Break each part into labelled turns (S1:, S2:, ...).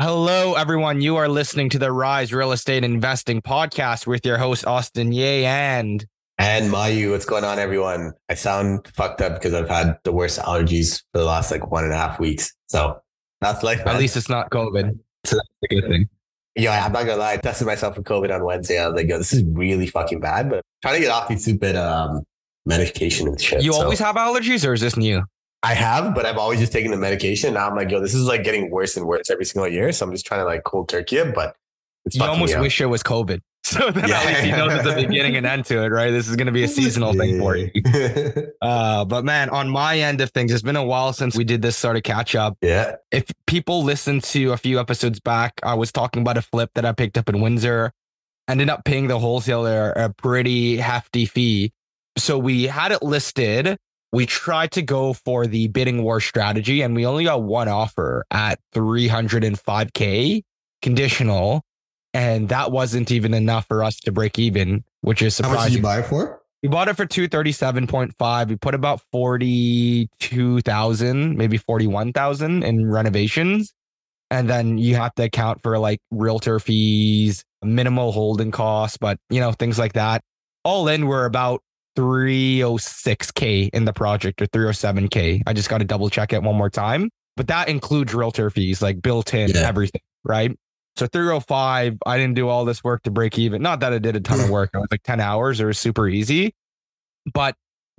S1: Hello, everyone. You are listening to the Rise Real Estate Investing Podcast with your host, Austin Yeh and
S2: and Mayu. What's going on, everyone? I sound fucked up because I've had the worst allergies for the last like one and a half weeks. So that's life.
S1: Man. At least it's not COVID. So that's a good thing.
S2: Yeah, I'm not gonna lie. I tested myself for COVID on Wednesday. I was like, yo, this is really fucking bad, but I'm trying to get off these stupid um, medication and shit.
S1: You so. always have allergies or is this new?
S2: I have, but I've always just taken the medication. Now I'm like, yo, this is like getting worse and worse every single year. So I'm just trying to like cold turkey it, but
S1: you almost wish it was COVID. So then yeah. at least he knows it's a beginning and end to it, right? This is going to be a seasonal thing for you. Uh, but man, on my end of things, it's been a while since we did this sort of catch up.
S2: Yeah.
S1: If people listen to a few episodes back, I was talking about a flip that I picked up in Windsor. Ended up paying the wholesaler a pretty hefty fee. So we had it listed we tried to go for the bidding war strategy and we only got one offer at 305k conditional and that wasn't even enough for us to break even which is surprising.
S2: How much did you buy it for?
S1: We bought it for 237.5. We put about 42,000, maybe 41,000 in renovations. And then you have to account for like realtor fees, minimal holding costs, but you know, things like that. All in, we're about 306k in the project or 307k. I just got to double check it one more time. But that includes realtor fees, like built in yeah. everything, right? So 305, I didn't do all this work to break even. Not that I did a ton of work. It was like 10 hours. It was super easy. But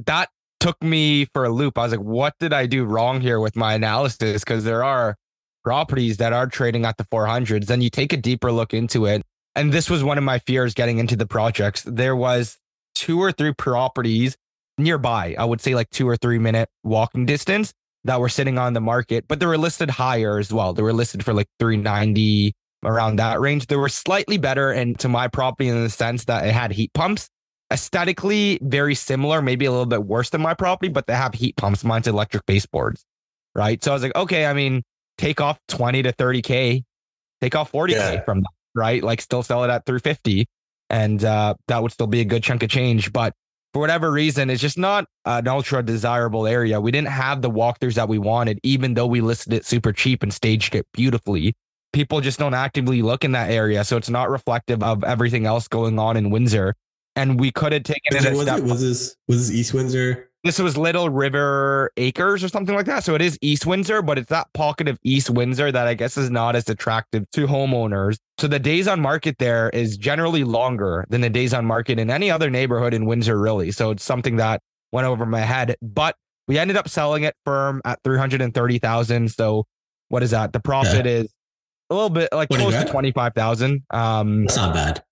S1: that took me for a loop. I was like, what did I do wrong here with my analysis? Because there are properties that are trading at the 400s. Then you take a deeper look into it. And this was one of my fears getting into the projects. There was two or three properties nearby. I would say like two or three minute walking distance that were sitting on the market, but they were listed higher as well. They were listed for like 390 around that range. They were slightly better and to my property in the sense that it had heat pumps. Aesthetically, very similar, maybe a little bit worse than my property, but they have heat pumps. Mine's electric baseboards. Right. So I was like, okay, I mean, take off 20 to 30K, take off 40K yeah. from that, right? Like still sell it at 350 and uh, that would still be a good chunk of change. But for whatever reason, it's just not an ultra desirable area. We didn't have the walkthroughs that we wanted, even though we listed it super cheap and staged it beautifully. People just don't actively look in that area, so it's not reflective of everything else going on in Windsor. And we could have taken it.
S2: Was, it, was this was this East Windsor?
S1: This was Little River Acres or something like that. So it is East Windsor, but it's that pocket of East Windsor that I guess is not as attractive to homeowners. So the days on market there is generally longer than the days on market in any other neighborhood in Windsor, really. So it's something that went over my head. But we ended up selling it firm at 330,000. So what is that? The profit yeah. is a little bit like close to 25,000. Um,
S2: That's not bad.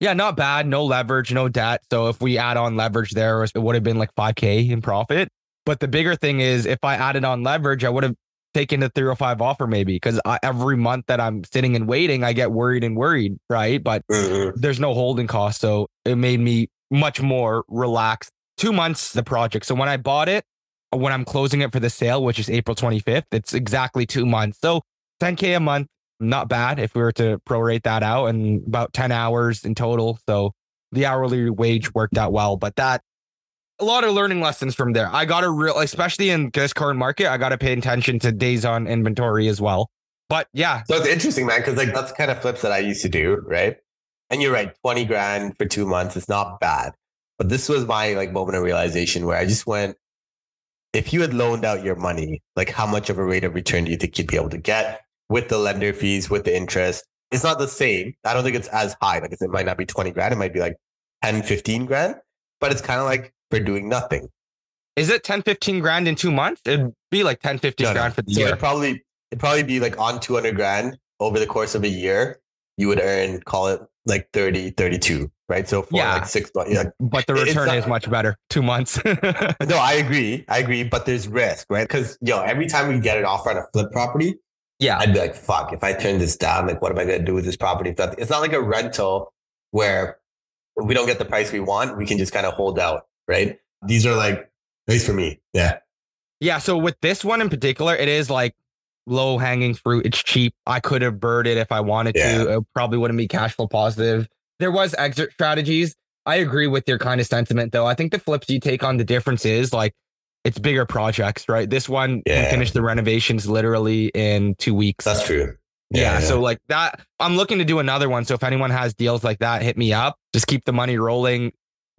S1: Yeah, not bad. No leverage, no debt. So if we add on leverage there, it would have been like 5K in profit. But the bigger thing is if I added on leverage, I would have taken the 305 offer maybe because every month that I'm sitting and waiting, I get worried and worried, right? But mm-hmm. there's no holding cost. So it made me much more relaxed. Two months, the project. So when I bought it, when I'm closing it for the sale, which is April 25th, it's exactly two months. So 10K a month not bad if we were to prorate that out and about 10 hours in total. So the hourly wage worked out well, but that a lot of learning lessons from there. I got to real, especially in this current market, I got to pay attention to days on inventory as well. But yeah.
S2: So it's interesting, man, because like that's kind of flips that I used to do, right? And you're right, 20 grand for two months is not bad. But this was my like moment of realization where I just went, if you had loaned out your money, like how much of a rate of return do you think you'd be able to get? With the lender fees, with the interest. It's not the same. I don't think it's as high. Like it might not be 20 grand. It might be like 10, 15 grand, but it's kind of like for doing nothing.
S1: Is it 10, 15 grand in two months? It'd be like 10, 15 no, grand no. for the so year.
S2: It'd probably, it'd probably be like on 200 grand over the course of a year. You would earn, call it like 30, 32, right? So for yeah. like six months, yeah.
S1: but the return is much better. Two months.
S2: no, I agree. I agree. But there's risk, right? Because, yo, every time we get an offer on a flip property,
S1: yeah.
S2: I'd be like, fuck, if I turn this down, like, what am I going to do with this property? It's not like a rental where we don't get the price we want, we can just kind of hold out, right? These are like, at least for me, yeah.
S1: Yeah. So with this one in particular, it is like low hanging fruit. It's cheap. I could have birded if I wanted
S2: Yeah.
S1: to. It probably wouldn't be cash flow positive. There was exit strategies. I agree with your kind of sentiment though. I think the flips you take on the difference is like it's bigger projects, right? This one we
S2: Yeah.
S1: finished the renovations literally in two weeks.
S2: That's true.
S1: yeah, So like that, I'm looking to do another one. So if anyone has deals like that, hit me up. Just keep the money rolling,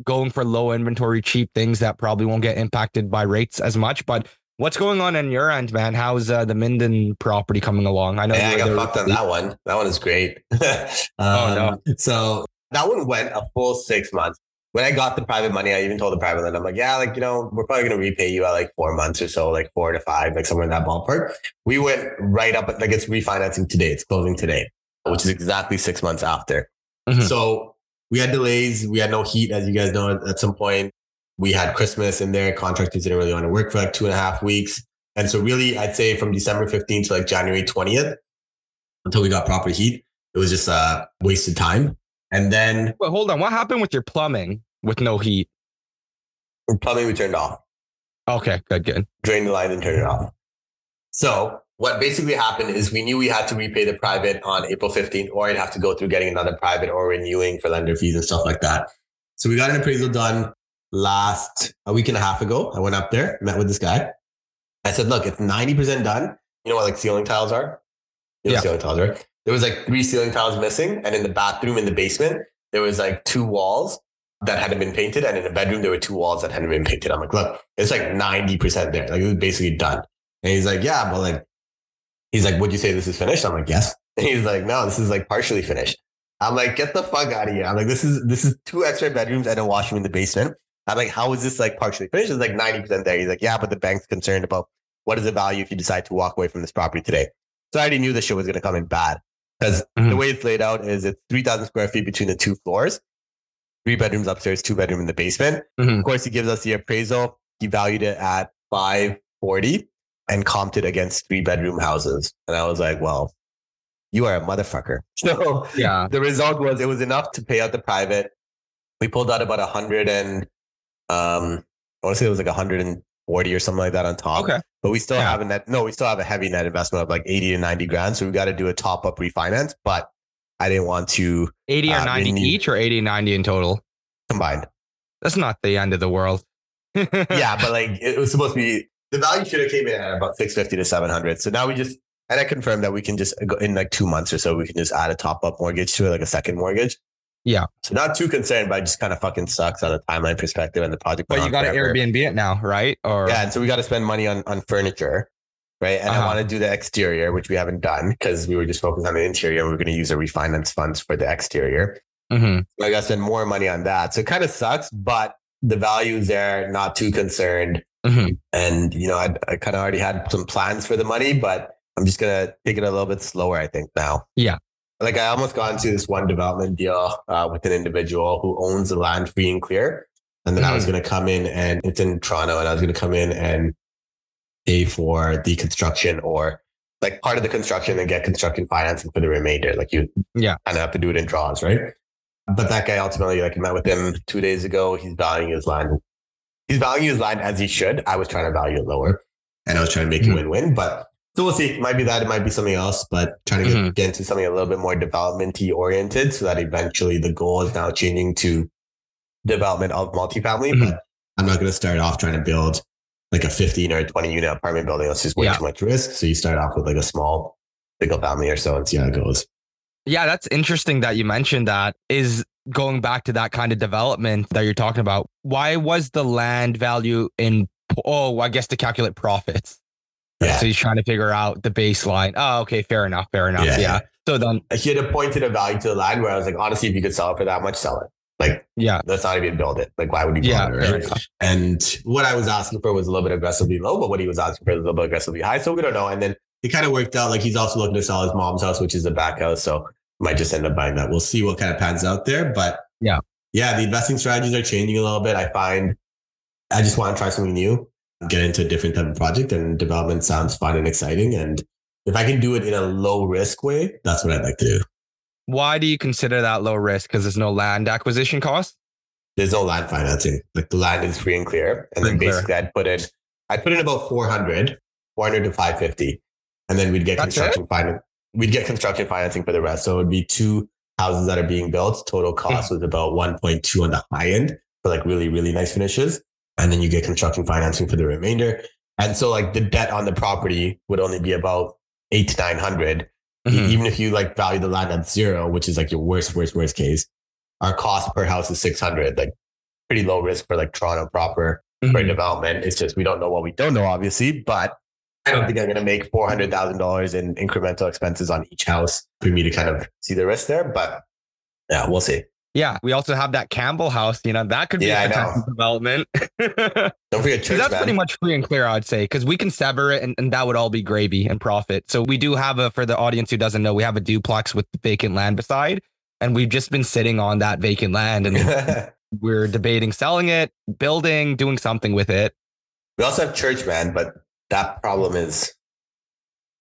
S1: going for low inventory, cheap things that probably won't get impacted by rates as much. But what's going on on your end, man? How's uh, the Minden property coming along? I know
S2: yeah, I got fucked on that one. That one is great.
S1: Oh, no.
S2: So that one went a full six months. When I got the private money, I even told the private lender, I'm like, yeah, like, you know, we're probably going to repay you at like four months or so, like four to five, like somewhere in that ballpark. We went right up, like it's refinancing today. It's closing today, which is exactly six months after.
S1: Mhm.
S2: So we had delays. We had no heat, as you guys know, at, at some point. We had Christmas in there. Contractors didn't really want to work for like two and a half weeks. And so really, I'd say from December 15th to like January 20th, until we got proper heat, it was just uh, wasted time. And then
S1: Wait, hold on. What happened with your plumbing with no heat?
S2: plumbing, we turned off.
S1: Okay, good, good.
S2: drain the line and turn it off. So what basically happened is we knew we had to repay the private on April 15th, or I'd have to go through getting another private or renewing for lender fees and stuff like that. So we got an appraisal done last a week and a half ago. I went up there, met with this guy. I said, look, it's 90% done. You know what like ceiling tiles are? You know
S1: Yeah.
S2: ceiling tiles are. There was like three ceiling tiles missing. And in the bathroom in the basement, there was like two walls that hadn't been painted. And in the bedroom, there were two walls that hadn't been painted. I'm like, look, it's like 90% there. Like it was basically done. And he's like, yeah, but like, he's like, would you say this is finished? I'm like, yes. And he's like, no, this is like partially finished. I'm like, get the fuck out of here. I'm like, this is, this is two extra bedrooms and a washroom in the basement. I'm like, how is this like partially finished? It's like 90% there. He's like, yeah, but the bank's concerned about what is the value if you decide to walk away from this property today. So I already knew this shit was going to come in bad because the
S1: Mhm.
S2: way it's laid out is it's 3,000 square feet between the two floors, three bedrooms upstairs, two bedroom in the basement.
S1: Mhm.
S2: Of course, he gives us the appraisal. He valued it at 540 and comped it against three bedroom houses. And I was like, well, you are a motherfucker. So
S1: Yeah.
S2: the result was it was enough to pay out the private. We pulled out about a hundred and um I want to say it was like 140 or something like that on top.
S1: Okay.
S2: But we still
S1: Yeah.
S2: have a net no, we still have a heavy net investment of like 80 to 90 grand. So we got to do a top up refinance. But I didn't want to
S1: 80 or
S2: Uh,
S1: 90
S2: renew-
S1: each or 80, 90 in total?
S2: combined.
S1: That's not the end of the world.
S2: yeah, but like it was supposed to be the value should have came in at about 650 to 700. So now we just and I confirmed that we can just go in like two months or so, we can just add a top up mortgage to it, like a second mortgage.
S1: Yeah.
S2: So not too concerned, but it just kind of fucking sucks on a timeline perspective and the project.
S1: But you got to. Airbnb it now, right? Or
S2: Yeah, and so we got to spend money on on furniture, right? And I
S1: Uh-huh.
S2: want to do the exterior, which we haven't done because we were just focused on the interior. and We are going to use the refinance funds for the exterior.
S1: Mhm.
S2: I got to spend more money on that. So it kind of sucks, but the value is there. Not too concerned.
S1: Mhm.
S2: And you know, I, I kind of already had some plans for the money, but I'm just gonna take it a little bit slower. I think now.
S1: Yeah.
S2: Like I almost got into this one development deal uh, with an individual who owns the land free and clear, and then I was gonna come in and it's in Toronto, and I was gonna come in and pay for the construction or like part of the construction and get construction financing for the remainder. Like you,
S1: Yeah.
S2: kind of have to do it in draws, right? But that guy ultimately, like, I met with him two days ago. He's valuing his land. He's valuing his land as he should. I was trying to value it lower, and I was trying to make
S1: Mhm.
S2: a win-win. But so we'll see. It might be that. It might be something else. But trying to get,
S1: Mhm.
S2: get into something a little bit more development-y oriented, so that eventually the goal is now changing to development of multifamily.
S1: Mhm.
S2: But I'm not going to start off trying to build like a 15 or 20 unit apartment building. That's just way
S1: Yeah.
S2: too much risk. So you start off with like a small single family or so and see how it goes.
S1: Yeah, that's interesting that you mentioned that. Is going back to that kind of development that you're talking about. Why was the land value in? Oh, I guess to calculate profits.
S2: Yeah.
S1: So he's trying to figure out the baseline. Oh, okay, fair enough, fair enough.
S2: Yeah.
S1: Yeah. So then,
S2: he had appointed a value to the land where I was like, honestly, if you could sell it for that much, sell it. Like,
S1: yeah,
S2: let's not even build it. Like, why would you
S1: yeah,
S2: bother?
S1: fair
S2: right?
S1: enough.
S2: And what I was asking for was a little bit aggressively low, but what he was asking for was a little bit aggressively high. So we don't know. And then it kind of worked out. Like he's also looking to sell his mom's house, which is a back house. So might just end up buying that. We'll see what kind of pans out there. But
S1: Yeah.
S2: yeah, the investing strategies are changing a little bit. I find I just want to try something new, get into a different type of project, and development sounds fun and exciting. And if I can do it in a low risk way, that's what I'd like to do.
S1: Why do you consider that low risk? Because there's no land acquisition cost.
S2: There's no land financing. Like the land is free and clear. And free then basically I'd put in I'd put in about 400, 400 to 550. And then we'd get That's construction finance. We'd get construction financing for the rest. So it would be two houses that are being built. Total hmm. cost was about 1.2 on the high end for like really, really nice finishes. And then you get construction financing for the remainder. And so like the debt on the property would only be about eight to 900. Mm-hmm. Even if you like value the land at zero, which is like your worst, worst, worst case, our cost per house is 600, like pretty low risk for like Toronto proper mm-hmm. for development. It's just, we don't know what we don't know, obviously, but I don't think I'm going to make $400,000 in incremental expenses on each house for me to kind of see the risk there. But yeah, we'll see.
S1: Yeah, we also have that Campbell house. You know, that could be yeah, a development.
S2: Don't forget church,
S1: That's
S2: man.
S1: pretty much free and clear, I'd say, because we can sever it and, and that would all be gravy and profit. So we do have a, for the audience who doesn't know, we have a duplex with vacant land beside, and we've just been sitting on that vacant land and we're debating selling it, building, doing something with it.
S2: We also have church, man, but that problem is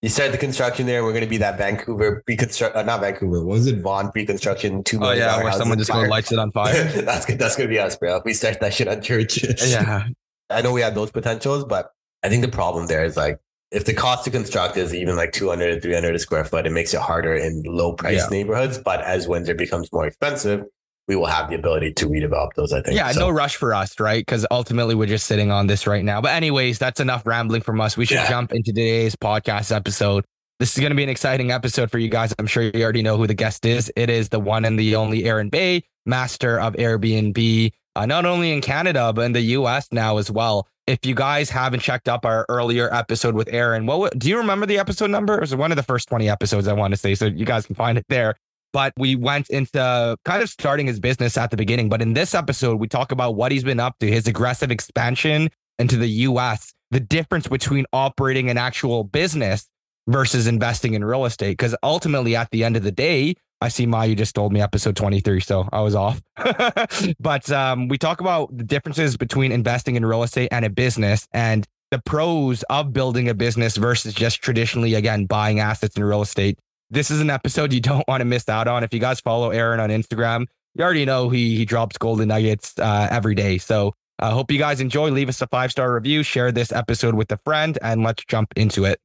S2: you start the construction there. We're going to be that Vancouver pre-construct, uh, not Vancouver. What was it? Vaughan pre-construction.
S1: Two oh yeah, where someone just going lights it on fire.
S2: that's good. That's going to be us, bro. We start that shit on churches.
S1: yeah,
S2: I know we have those potentials, but I think the problem there is like if the cost to construct is even like 200 to 300 a square foot, it makes it harder in low price yeah. neighborhoods. But as Windsor becomes more expensive, we will have the ability to redevelop those, I think.
S1: Yeah, so. no rush for us, right? Because ultimately we're just sitting on this right now. But, anyways, that's enough rambling from us. We should yeah. jump into today's podcast episode. This is going to be an exciting episode for you guys. I'm sure you already know who the guest is. It is the one and the only Aaron Bae, master of Airbnb, uh, not only in Canada, but in the US now as well. If you guys haven't checked up our earlier episode with Aaron, what do you remember the episode number? It was one of the first 20 episodes I want to say, so you guys can find it there but we went into kind of starting his business at the beginning. But in this episode, we talk about what he's been up to, his aggressive expansion into the US, the difference between operating an actual business versus investing in real estate. Because ultimately, at the end of the day, I see Mayu just told me episode 23, so I was off. but um, we talk about the differences between investing in real estate and a business and the pros of building a business versus just traditionally, again, buying assets in real estate this is an episode you don't want to miss out on. If you guys follow Aaron on Instagram, you already know he he drops golden nuggets uh, every day. So I uh, hope you guys enjoy. Leave us a five star review, share this episode with a friend, and let's jump into it.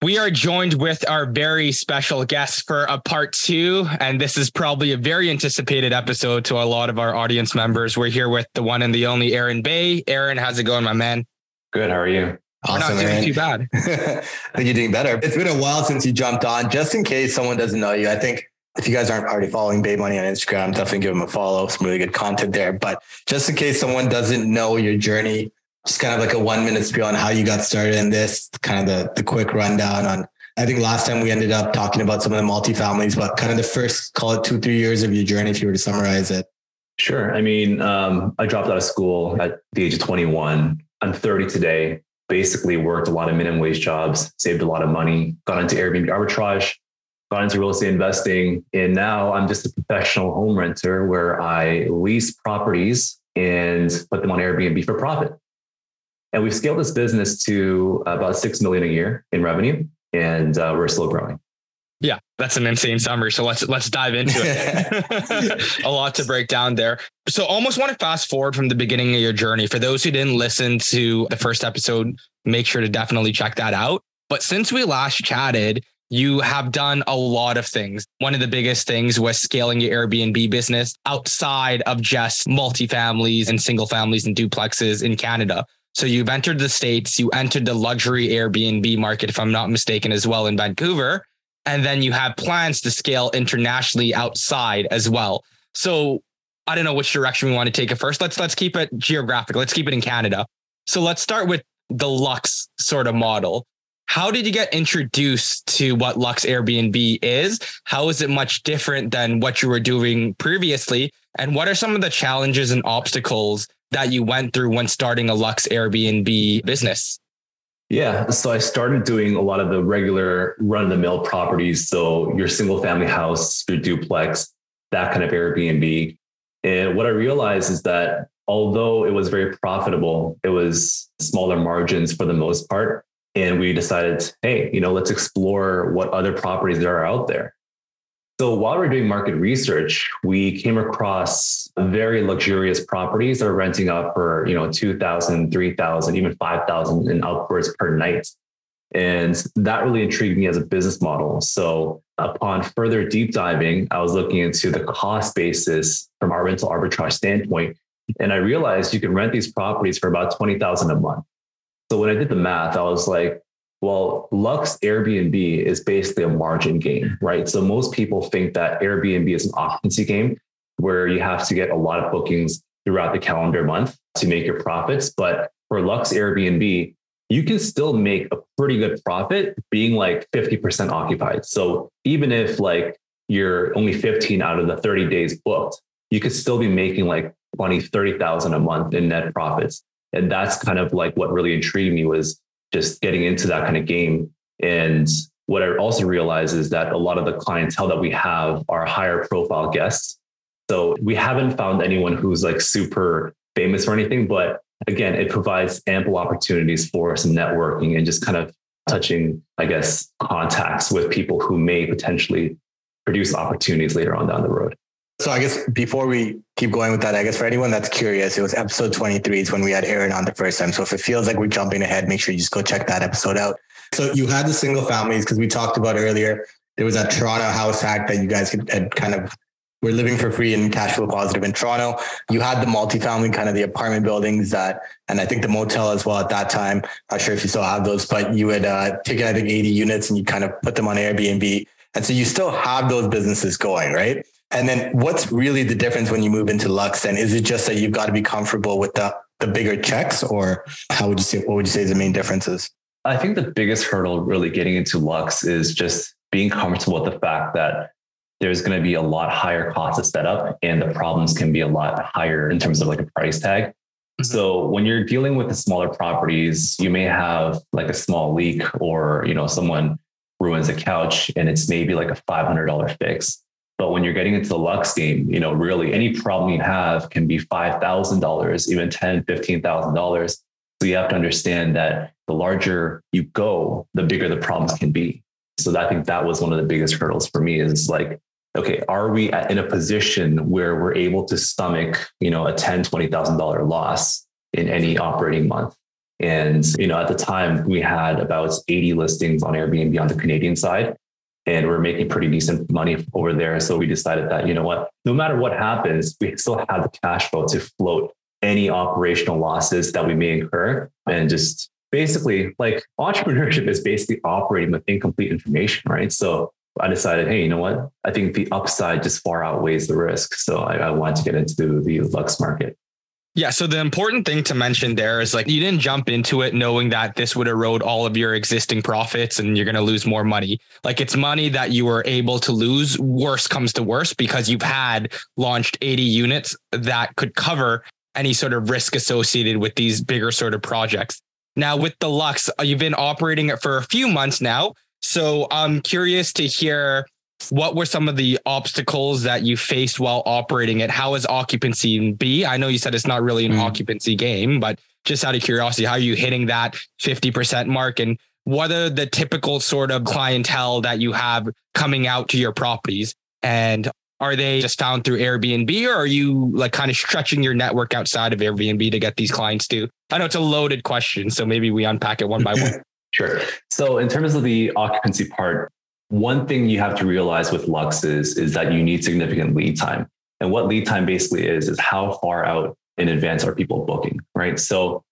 S1: We are joined with our very special guest for a part two. And this is probably a very anticipated episode to a lot of our audience members. We're here with the one and the only Aaron Bae. Aaron, how's it going, my man?
S3: Good. How are you?
S1: Awesome, We're not doing too bad.
S2: I think you're doing better. It's been a while since you jumped on. Just in case someone doesn't know you, I think if you guys aren't already following Bae Money on Instagram, definitely give them a follow. Some really good content there. But just in case someone doesn't know your journey, just kind of like a one minute spiel on how you got started in this, kind of the, the quick rundown on. I think last time we ended up talking about some of the multifamilies, but kind of the first, call it two, three years of your journey, if you were to summarize it.
S3: Sure. I mean, um, I dropped out of school at the age of 21. I'm 30 today basically worked a lot of minimum wage jobs, saved a lot of money, got into Airbnb arbitrage, got into real estate investing. And now I'm just a professional home renter where I lease properties and put them on Airbnb for profit. And we've scaled this business to about 6 million a year in revenue and uh, we're still growing.
S1: Yeah, that's an insane summary. So let's let's dive into it. a lot to break down there. So almost want to fast forward from the beginning of your journey. For those who didn't listen to the first episode, make sure to definitely check that out. But since we last chatted, you have done a lot of things. One of the biggest things was scaling your Airbnb business outside of just multifamilies and single families and duplexes in Canada. So you've entered the States, you entered the luxury Airbnb market, if I'm not mistaken, as well in Vancouver and then you have plans to scale internationally outside as well. So I don't know which direction we want to take it first. Let's let's keep it geographic. Let's keep it in Canada. So let's start with the Lux sort of model. How did you get introduced to what Lux Airbnb is? How is it much different than what you were doing previously? And what are some of the challenges and obstacles that you went through when starting a Lux Airbnb business?
S3: Yeah. So I started doing a lot of the regular run of the mill properties. So your single family house, your duplex, that kind of Airbnb. And what I realized is that although it was very profitable, it was smaller margins for the most part. And we decided, hey, you know, let's explore what other properties there are out there. So while we're doing market research, we came across very luxurious properties that are renting out for, you know, 2,000, 3,000, even 5,000 and upwards per night. And that really intrigued me as a business model. So upon further deep diving, I was looking into the cost basis from our rental arbitrage standpoint. And I realized you can rent these properties for about 20,000 a month. So when I did the math, I was like, well, Lux Airbnb is basically a margin game, right? So most people think that Airbnb is an occupancy game where you have to get a lot of bookings throughout the calendar month to make your profits. But for Lux Airbnb, you can still make a pretty good profit being like 50% occupied. So even if like you're only 15 out of the 30 days booked, you could still be making like 20, 30,000 a month in net profits. And that's kind of like what really intrigued me was just getting into that kind of game. And what I also realize is that a lot of the clientele that we have are higher profile guests. So we haven't found anyone who's like super famous or anything, but again, it provides ample opportunities for some networking and just kind of touching, I guess, contacts with people who may potentially produce opportunities later on down the road.
S2: So I guess before we keep going with that, I guess for anyone that's curious, it was episode 23 is when we had Aaron on the first time. So if it feels like we're jumping ahead, make sure you just go check that episode out. So you had the single families because we talked about earlier. There was that Toronto house hack that you guys had kind of were living for free and cash flow positive in Toronto. You had the multifamily, kind of the apartment buildings that, and I think the motel as well at that time. Not sure if you still have those, but you had uh, take I think 80 units and you kind of put them on Airbnb. And so you still have those businesses going, right? And then what's really the difference when you move into Lux? And is it just that you've got to be comfortable with the, the bigger checks or how would you say, what would you say is the main differences?
S3: I think the biggest hurdle really getting into Lux is just being comfortable with the fact that there's going to be a lot higher cost of setup and the problems can be a lot higher in terms of like a price tag. Mm-hmm. So when you're dealing with the smaller properties, you may have like a small leak or, you know, someone ruins a couch and it's maybe like a $500 fix. But when you're getting into the Lux game, you know, really any problem you have can be $5,000, even $10,000, $15,000. So you have to understand that the larger you go, the bigger the problems can be. So I think that was one of the biggest hurdles for me is like, okay, are we in a position where we're able to stomach, you know, a $10,000, $20,000 loss in any operating month? And, you know, at the time we had about 80 listings on Airbnb on the Canadian side and we're making pretty decent money over there. So we decided that, you know what, no matter what happens, we still have the cash flow to float any operational losses that we may incur and just basically like entrepreneurship is basically operating with incomplete information, right? So I decided, hey, you know what? I think the upside just far outweighs the risk. So I, I wanted to get into the Lux market.
S1: Yeah. So the important thing to mention there is like you didn't jump into it knowing that this would erode all of your existing profits and you're going to lose more money. Like it's money that you were able to lose. Worse comes to worse because you've had launched 80 units that could cover any sort of risk associated with these bigger sort of projects. Now, with the Lux, uh, you've been operating it for a few months now. So I'm curious to hear what were some of the obstacles that you faced while operating it? How is occupancy be? I know you said it's not really an mm. occupancy game, but just out of curiosity, how are you hitting that 50% mark? And what are the typical sort of clientele that you have coming out to your properties? And are they just found through Airbnb or are you like kind of stretching your network outside of Airbnb to get these clients too? I know it's a loaded question, so maybe we unpack it one by one.
S3: Sure. So in terms of the occupancy part, one thing you have to realize with Lux is, is that you need significant lead time. And what lead time basically is, is how far out in advance are people booking, right? So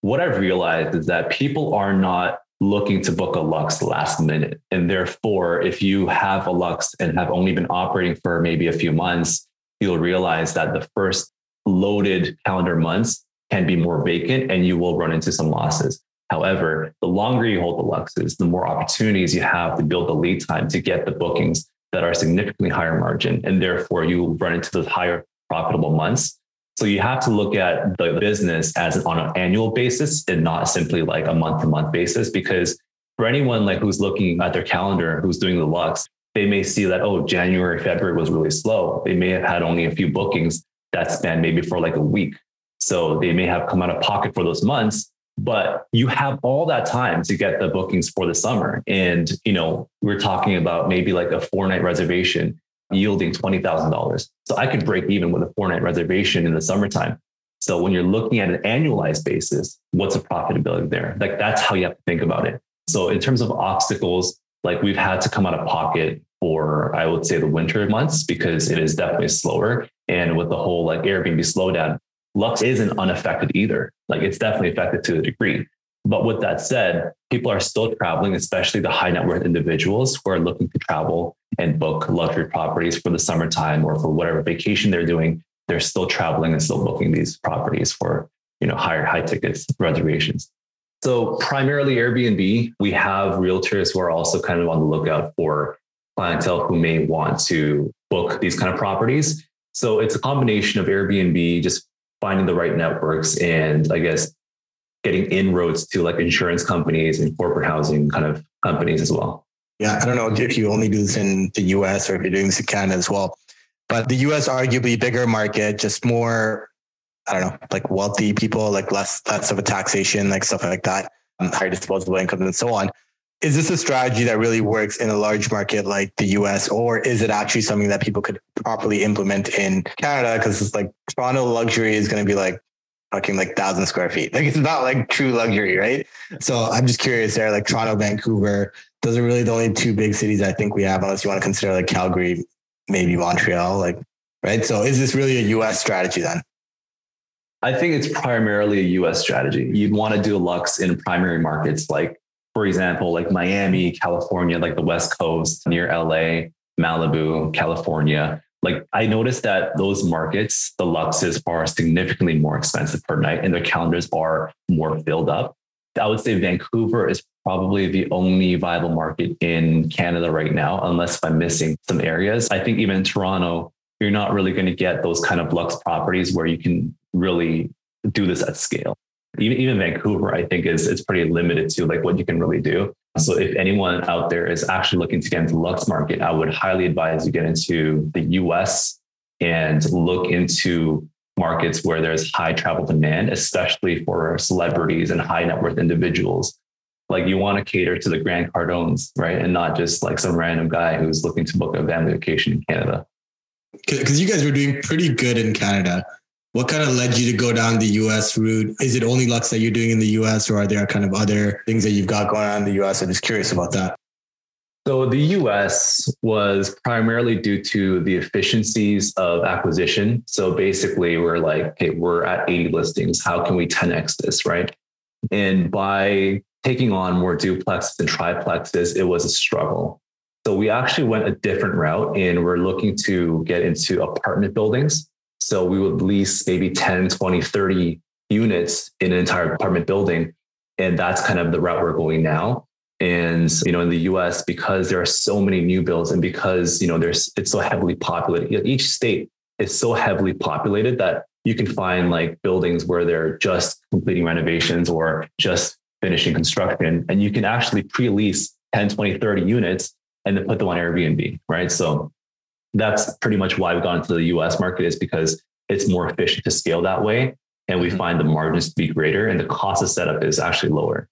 S3: what I've realized is that people are not looking to book a Lux last minute. And therefore, if you have a Lux and have only been operating for maybe a few months, you'll realize that the first loaded calendar months can be more vacant and you will run into some losses. However, the longer you hold the Luxes, the more opportunities you have to build the lead time to get the bookings that are significantly higher margin. And therefore, you run into those higher profitable months. So you have to look at the business as on an annual basis and not simply like a month to month basis. Because for anyone like who's looking at their calendar, who's doing the Lux, they may see that, oh, January, February was really slow. They may have had only a few bookings that span maybe for like a week. So they may have come out of pocket for those months but you have all that time to get the bookings for the summer. And, you know, we're talking about maybe like a four night reservation yielding $20,000. So I could break even with a four night reservation in the summertime. So when you're looking at an annualized basis, what's the profitability there? Like that's how you have to think about it. So in terms of obstacles, like we've had to come out of pocket for I would say the winter months because it is definitely slower. And with the whole like Airbnb slowdown, Lux isn't unaffected either. Like it's definitely affected to a degree. But with that said, people are still traveling, especially the high net worth individuals who are looking to travel and book luxury properties for the summertime or for whatever vacation they're doing. They're still traveling and still booking these properties for you know higher high tickets reservations. So primarily Airbnb, we have realtors who are also kind of on the lookout for clientele who may want to book these kind of properties. So it's a combination of Airbnb, just finding the right networks and I guess getting inroads to like insurance companies and corporate housing kind of companies as well.
S4: Yeah, I don't know if you only do this in the US or if you're doing this in Canada as well. But the US arguably bigger market, just more, I don't know, like wealthy people, like less less of a taxation, like stuff like that, um, higher disposable income and so on is this a strategy that really works in a large market like the US, or is it actually something that people could properly implement in Canada? Because it's like Toronto luxury is going to be like fucking like thousand square feet. Like it's not like true luxury, right? So I'm just curious there, like Toronto, Vancouver, those are really the only two big cities I think we have, unless you want to consider like Calgary, maybe Montreal, like, right? So is this really a US strategy then?
S3: I think it's primarily a US strategy. You'd want to do Lux in primary markets like for example, like Miami, California, like the West Coast near LA, Malibu, California. Like I noticed that those markets, the luxes are significantly more expensive per night and their calendars are more filled up. I would say Vancouver is probably the only viable market in Canada right now, unless I'm missing some areas. I think even in Toronto, you're not really going to get those kind of lux properties where you can really do this at scale even, even Vancouver, I think is it's pretty limited to like what you can really do. So if anyone out there is actually looking to get into the Lux market, I would highly advise you get into the US and look into markets where there's high travel demand, especially for celebrities and high net worth individuals. Like you want to cater to the Grant Cardones, right? And not just like some random guy who's looking to book a family vacation in Canada.
S4: Because you guys were doing pretty good in Canada what kind of led you to go down the US route? Is it only Lux that you're doing in the US or are there kind of other things that you've got going on in the US? I'm just curious about that.
S3: So the US was primarily due to the efficiencies of acquisition. So basically, we're like, hey, we're at 80 listings. How can we 10x this, right? And by taking on more duplexes and triplexes, it was a struggle. So we actually went a different route and we're looking to get into apartment buildings. So we would lease maybe 10, 20, 30 units in an entire apartment building. And that's kind of the route we're going now. And, you know, in the US, because there are so many new builds and because, you know, there's, it's so heavily populated, each state is so heavily populated that you can find like buildings where they're just completing renovations or just finishing construction. And you can actually pre-lease 10, 20, 30 units and then put them on Airbnb, right? So that's pretty much why we've gone into the US market is because it's more efficient to scale that way. And we mm-hmm. find the margins to be greater and the cost of setup is actually lower.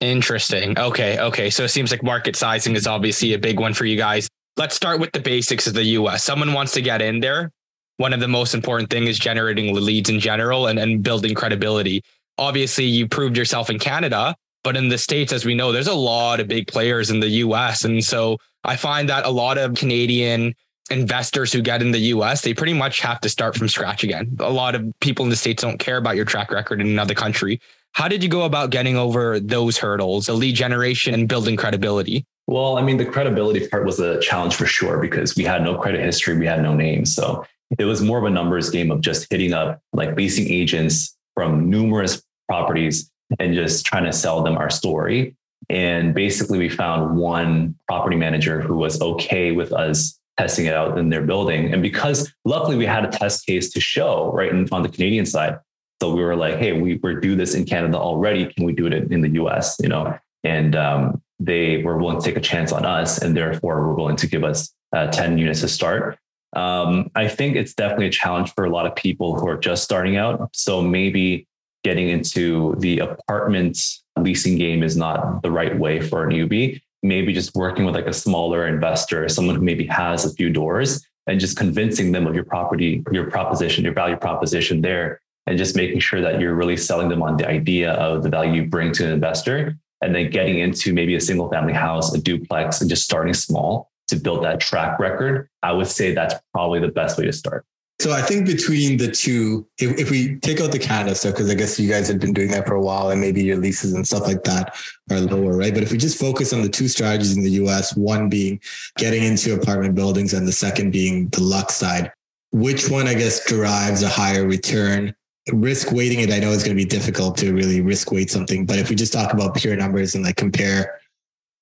S1: Interesting. Okay. Okay. So it seems like market sizing is obviously a big one for you guys. Let's start with the basics of the US. Someone wants to get in there. One of the most important thing is generating leads in general and, and building credibility. Obviously, you proved yourself in Canada, but in the States, as we know, there's a lot of big players in the US. And so I find that a lot of Canadian investors who get in the US, they pretty much have to start from scratch again. A lot of people in the States don't care about your track record in another country. How did you go about getting over those hurdles, the lead generation and building credibility?
S3: Well, I mean, the credibility part was a challenge for sure because we had no credit history, we had no name. So it was more of a numbers game of just hitting up like leasing agents from numerous properties and just trying to sell them our story. And basically, we found one property manager who was okay with us testing it out in their building. And because luckily we had a test case to show right in, on the Canadian side. So we were like, hey, we, we do this in Canada already. Can we do it in the US? You know, and um, they were willing to take a chance on us and therefore were willing to give us uh, 10 units to start. Um, I think it's definitely a challenge for a lot of people who are just starting out. So maybe getting into the apartment leasing game is not the right way for a newbie. Maybe just working with like a smaller investor, someone who maybe has a few doors and just convincing them of your property, your proposition, your value proposition there, and just making sure that you're really selling them on the idea of the value you bring to an investor. And then getting into maybe a single family house, a duplex, and just starting small to build that track record. I would say that's probably the best way to start.
S4: So I think between the two, if, if we take out the Canada stuff, because I guess you guys have been doing that for a while and maybe your leases and stuff like that are lower, right? But if we just focus on the two strategies in the US, one being getting into apartment buildings and the second being the Lux side, which one, I guess, derives a higher return? Risk weighting it, I know it's going to be difficult to really risk weight something, but if we just talk about pure numbers and like compare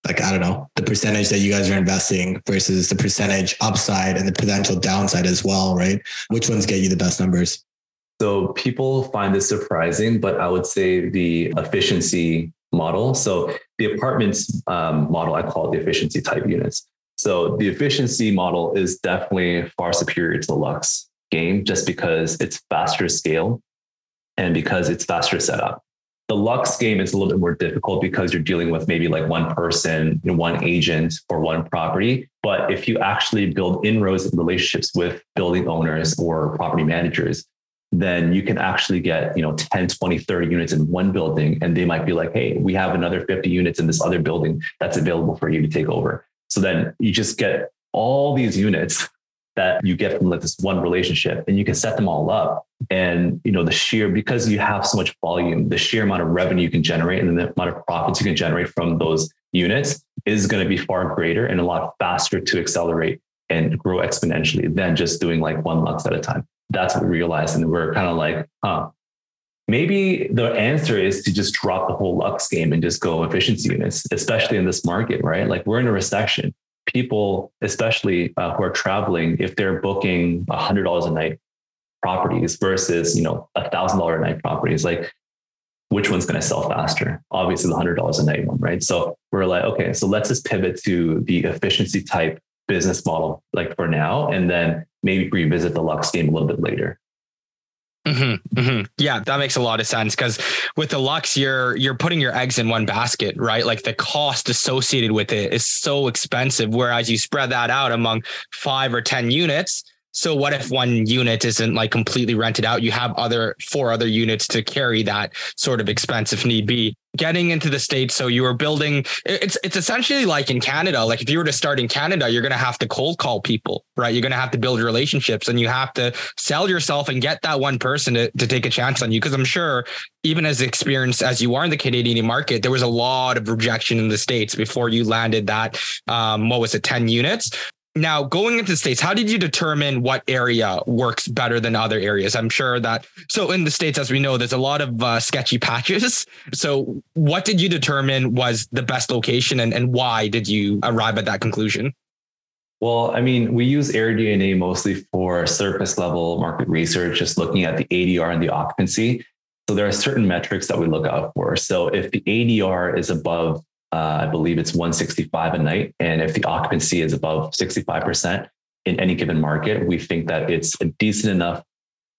S4: like I don't know the percentage that you guys are investing versus the percentage upside and the potential downside as well, right? Which ones get you the best numbers?
S3: So people find this surprising, but I would say the efficiency model. So the apartments um, model, I call it the efficiency type units. So the efficiency model is definitely far superior to the Lux game just because it's faster scale and because it's faster setup. The Lux game is a little bit more difficult because you're dealing with maybe like one person, one agent or one property. But if you actually build inroads and relationships with building owners or property managers, then you can actually get, you know, 10, 20, 30 units in one building. And they might be like, hey, we have another 50 units in this other building that's available for you to take over. So then you just get all these units that you get from like this one relationship and you can set them all up. And you know the sheer because you have so much volume the sheer amount of revenue you can generate and the amount of profits you can generate from those units is going to be far greater and a lot faster to accelerate and grow exponentially than just doing like one lux at a time. That's what we realized and we're kind of like huh. Maybe the answer is to just drop the whole lux game and just go efficiency units especially in this market right? Like we're in a recession people, especially uh, who are traveling, if they're booking $100 a night properties versus, you know, $1,000 a night properties, like which one's going to sell faster? Obviously, the $100 a night one, right? So we're like, okay, so let's just pivot to the efficiency type business model, like for now, and then maybe revisit the Lux game a little bit later.
S1: Mm-hmm, mm-hmm. Yeah, that makes a lot of sense because with the Lux, you're you're putting your eggs in one basket, right? Like the cost associated with it is so expensive. Whereas you spread that out among five or ten units, so what if one unit isn't like completely rented out? You have other four other units to carry that sort of expense if need be. Getting into the states, so you are building. It's it's essentially like in Canada. Like if you were to start in Canada, you're going to have to cold call people, right? You're going to have to build relationships, and you have to sell yourself and get that one person to, to take a chance on you. Because I'm sure, even as experienced as you are in the Canadian market, there was a lot of rejection in the states before you landed that. Um, what was it, ten units? Now, going into States, how did you determine what area works better than other areas? I'm sure that, so in the States, as we know, there's a lot of uh, sketchy patches. So, what did you determine was the best location and, and why did you arrive at that conclusion?
S3: Well, I mean, we use AirDNA mostly for surface level market research, just looking at the ADR and the occupancy. So, there are certain metrics that we look out for. So, if the ADR is above uh, I believe it's 165 a night. And if the occupancy is above 65% in any given market, we think that it's a decent enough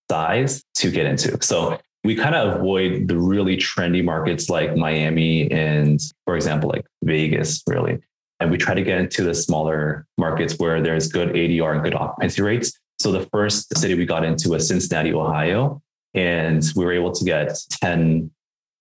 S3: size to get into. So we kind of avoid the really trendy markets like Miami and, for example, like Vegas, really. And we try to get into the smaller markets where there's good ADR and good occupancy rates. So the first city we got into was Cincinnati, Ohio. And we were able to get 10,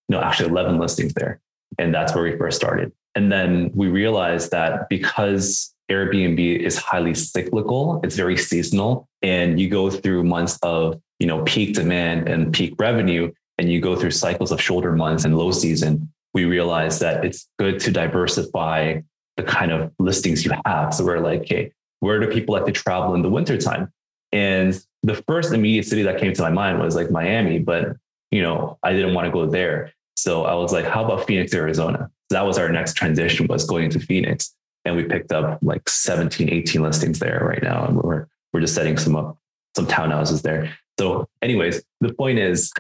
S3: no, actually 11 listings there. And that's where we first started. And then we realized that because Airbnb is highly cyclical, it's very seasonal, and you go through months of you know peak demand and peak revenue, and you go through cycles of shoulder months and low season. We realized that it's good to diversify the kind of listings you have. So we're like, okay, where do people like to travel in the wintertime? And the first immediate city that came to my mind was like Miami, but you know, I didn't want to go there. So I was like, how about Phoenix, Arizona? So that was our next transition was going to Phoenix. And we picked up like 17, 18 listings there right now. And we're, we're just setting some up, some townhouses there. So anyways, the point is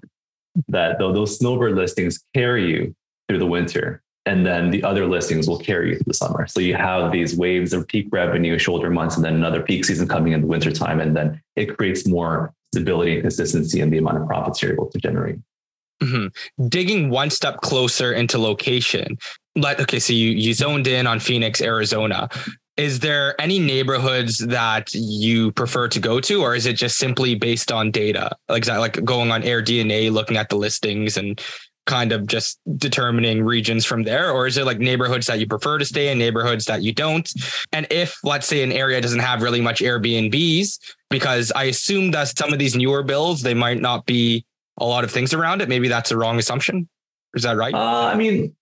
S3: that though those snowbird listings carry you through the winter, and then the other listings will carry you through the summer. So you have these waves of peak revenue, shoulder months, and then another peak season coming in the wintertime. And then it creates more stability and consistency in the amount of profits you're able to generate.
S1: Mm-hmm. Digging one step closer into location. Let okay, so you you zoned in on Phoenix, Arizona. Is there any neighborhoods that you prefer to go to, or is it just simply based on data? Like like going on AirDNA, looking at the listings and kind of just determining regions from there or is it like neighborhoods that you prefer to stay in neighborhoods that you don't and if let's say an area doesn't have really much airbnbs because i assume that some of these newer builds they might not be a lot of things around it. Maybe that's a wrong assumption. Is that right?
S3: Uh, i mean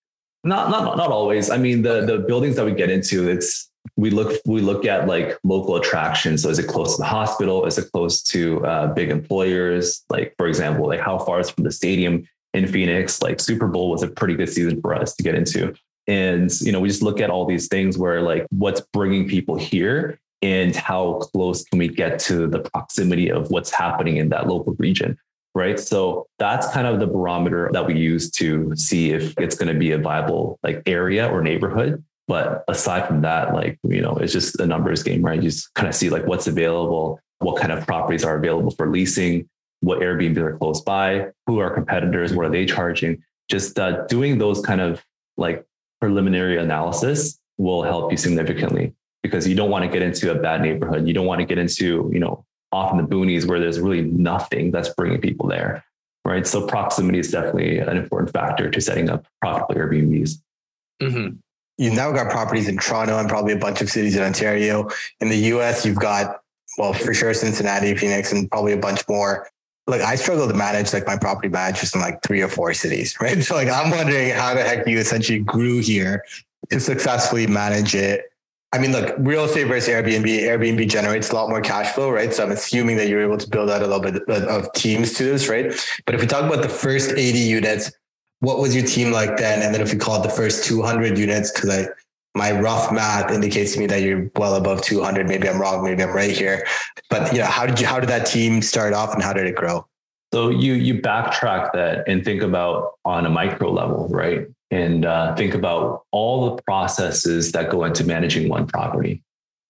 S3: not not not always. I mean the the buildings that we get into it's we look we look at like local attractions. So is it close to the hospital? Is it close to uh, big employers? Like for example like how far is from the stadium in Phoenix, like Super Bowl was a pretty good season for us to get into. And, you know, we just look at all these things where like what's bringing people here and how close can we get to the proximity of what's happening in that local region. Right. So that's kind of the barometer that we use to see if it's going to be a viable like area or neighborhood. But aside from that, like, you know, it's just a numbers game, right? You just kind of see like what's available, what kind of properties are available for leasing, what Airbnb are close by, who are competitors, what are they charging. Just uh, doing those kind of like preliminary analysis will help you significantly because you don't want to get into a bad neighborhood. You don't want to get into, you know, off in the boonies where there's really nothing that's bringing people there. Right. So proximity is definitely an important factor to setting up profitable Airbnbs.
S4: Mm-hmm. You've now got properties in Toronto and probably a bunch of cities in Ontario. In the US, you've got, well, for sure, Cincinnati, Phoenix, and probably a bunch more like I struggle to manage like my property managers in like three or four cities, right? So like I'm wondering how the heck you essentially grew here to successfully manage it. I mean, look, real estate versus Airbnb. Airbnb generates a lot more cash flow, right? So I'm assuming that you're able to build out a little bit of teams to this, right? But if we talk about the first 80 units, what was your team like then? And then if we call it the first 200 units, because I my rough math indicates to me that you're well above 200. Maybe I'm wrong. Maybe I'm right here. But you know, how did you? How did that team start off, and how did it grow?
S3: So you you backtrack that and think about on a micro level, right? And uh, think about all the processes that go into managing one property.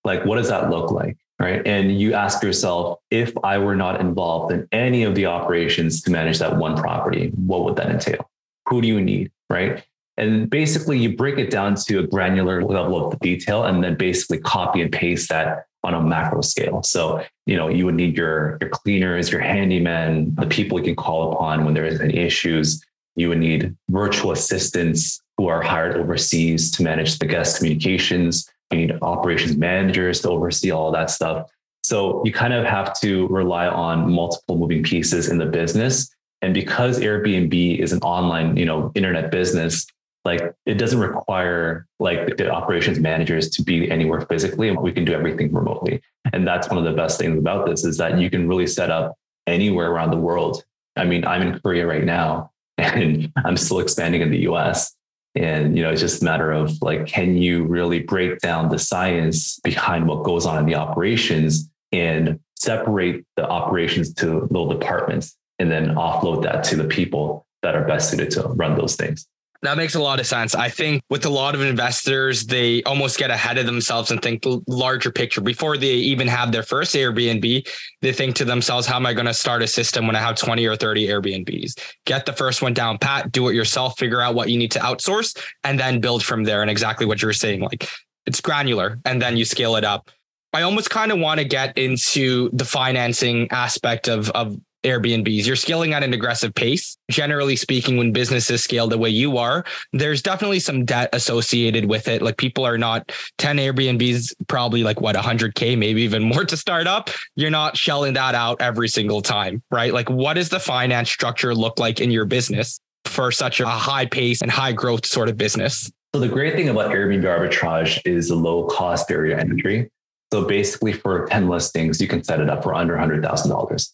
S3: Like, what does that look like, right? And you ask yourself, if I were not involved in any of the operations to manage that one property, what would that entail? Who do you need, right? And basically, you break it down to a granular level of the detail and then basically copy and paste that on a macro scale. So, you know, you would need your, your cleaners, your handyman, the people you can call upon when there is any issues. You would need virtual assistants who are hired overseas to manage the guest communications. You need operations managers to oversee all that stuff. So you kind of have to rely on multiple moving pieces in the business. And because Airbnb is an online, you know, internet business, like it doesn't require like the operations managers to be anywhere physically and we can do everything remotely and that's one of the best things about this is that you can really set up anywhere around the world i mean i'm in korea right now and i'm still expanding in the us and you know it's just a matter of like can you really break down the science behind what goes on in the operations and separate the operations to little departments and then offload that to the people that are best suited to run those things
S1: that makes a lot of sense. I think with a lot of investors, they almost get ahead of themselves and think larger picture before they even have their first Airbnb. They think to themselves, how am I going to start a system when I have 20 or 30 Airbnbs? Get the first one down pat, do it yourself, figure out what you need to outsource, and then build from there. And exactly what you're saying, like it's granular, and then you scale it up. I almost kind of want to get into the financing aspect of, of Airbnbs. You're scaling at an aggressive pace. Generally speaking, when businesses scale the way you are, there's definitely some debt associated with it. Like people are not 10 Airbnbs, probably like what 100K, maybe even more to start up. You're not shelling that out every single time, right? Like, what does the finance structure look like in your business for such a high pace and high growth sort of business?
S3: So, the great thing about Airbnb arbitrage is the low cost barrier entry. So, basically, for 10 listings, you can set it up for under $100,000.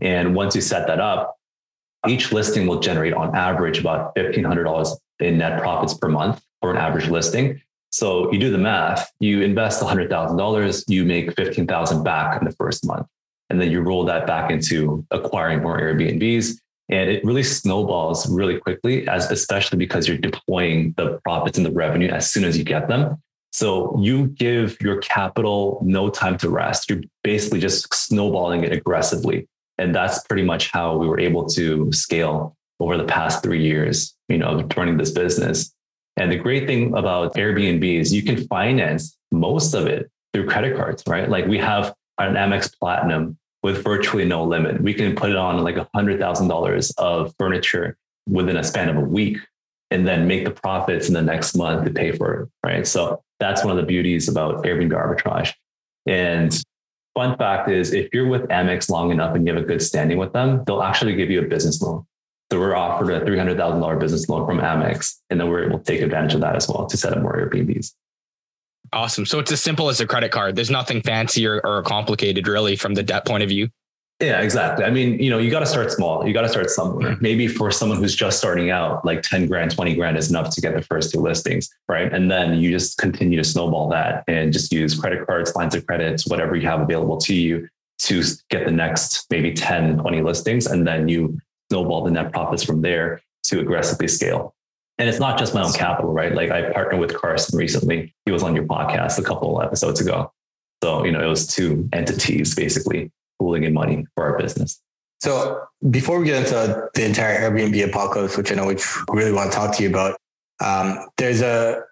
S3: And once you set that up, each listing will generate on average about $1,500 in net profits per month for an average listing. So you do the math, you invest $100,000, you make 15,000 back in the first month. And then you roll that back into acquiring more Airbnbs. And it really snowballs really quickly, as especially because you're deploying the profits and the revenue as soon as you get them. So you give your capital no time to rest. You're basically just snowballing it aggressively. And that's pretty much how we were able to scale over the past three years, you know, of running this business. And the great thing about Airbnb is you can finance most of it through credit cards, right? Like we have an Amex Platinum with virtually no limit. We can put it on like a hundred thousand dollars of furniture within a span of a week and then make the profits in the next month to pay for it. Right. So that's one of the beauties about Airbnb arbitrage. And fun fact is if you're with Amex long enough and you have a good standing with them, they'll actually give you a business loan. So we're offered a $300,000 business loan from Amex, and then we're able to take advantage of that as well to set up more Airbnbs.
S1: Awesome. So it's as simple as a credit card. There's nothing fancy or, or complicated really from the debt point of view.
S3: Yeah, exactly. I mean, you know, you got to start small. You got to start somewhere. Mm-hmm. Maybe for someone who's just starting out, like 10 grand, 20 grand is enough to get the first two listings, right? And then you just continue to snowball that and just use credit cards, lines of credits, whatever you have available to you to get the next maybe 10, 20 listings. And then you snowball the net profits from there to aggressively scale. And it's not just my own capital, right? Like I partnered with Carson recently. He was on your podcast a couple episodes ago. So, you know, it was two entities basically pooling in money for our business.
S4: So before we get into the entire Airbnb apocalypse, which I know we really want to talk to you about, um, there's a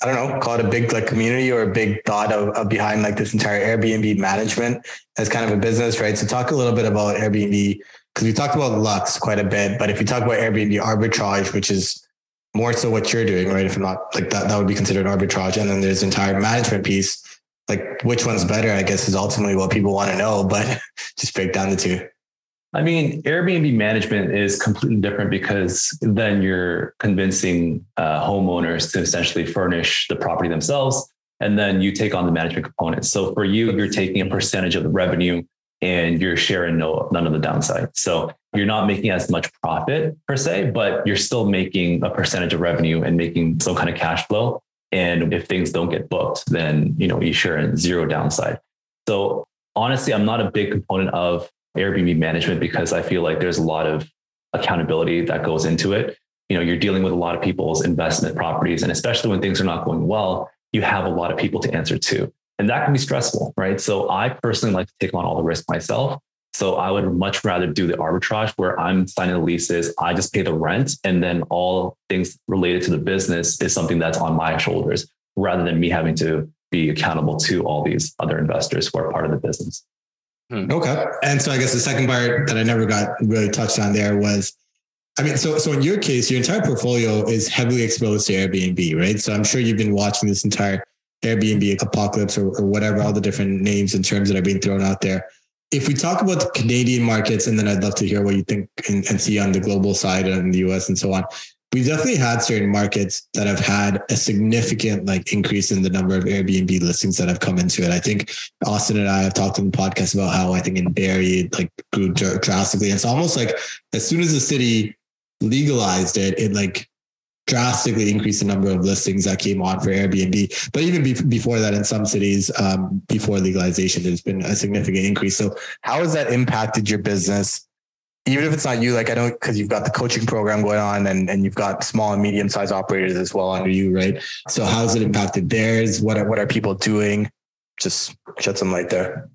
S4: I don't know, call it a big like community or a big thought of, of, behind like this entire Airbnb management as kind of a business, right? So talk a little bit about Airbnb because we talked about Lux quite a bit, but if you talk about Airbnb arbitrage, which is more so what you're doing, right? If I'm not like that, that would be considered arbitrage. And then there's entire management piece like which one's better, I guess is ultimately what people want to know, but just break down the two.
S3: I mean, Airbnb management is completely different because then you're convincing uh, homeowners to essentially furnish the property themselves. And then you take on the management components. So for you, you're taking a percentage of the revenue and you're sharing no, none of the downside. So you're not making as much profit per se, but you're still making a percentage of revenue and making some kind of cash flow. And if things don't get booked, then you know you share in zero downside. So honestly, I'm not a big component of Airbnb management because I feel like there's a lot of accountability that goes into it. You know, you're dealing with a lot of people's investment properties, and especially when things are not going well, you have a lot of people to answer to. And that can be stressful, right? So I personally like to take on all the risk myself. So I would much rather do the arbitrage where I'm signing the leases, I just pay the rent, and then all things related to the business is something that's on my shoulders rather than me having to be accountable to all these other investors who are part of the business.
S4: Hmm. Okay. And so I guess the second part that I never got really touched on there was I mean, so so in your case, your entire portfolio is heavily exposed to Airbnb, right? So I'm sure you've been watching this entire Airbnb apocalypse or, or whatever all the different names and terms that are being thrown out there if we talk about the Canadian markets, and then I'd love to hear what you think and, and see on the global side and the US and so on. We've definitely had certain markets that have had a significant like increase in the number of Airbnb listings that have come into it. I think Austin and I have talked in the podcast about how I think in Barrie it like grew drastically. It's almost like as soon as the city legalized it, it like drastically increased the number of listings that came on for Airbnb. But even be- before that, in some cities, um, before legalization, there's been a significant increase. So, how has that impacted your business? Even if it's not you, like I know because you've got the coaching program going on and, and you've got small and medium sized operators as well under you, right? So, how has it impacted theirs? What are, what are people doing? Just shed some light there.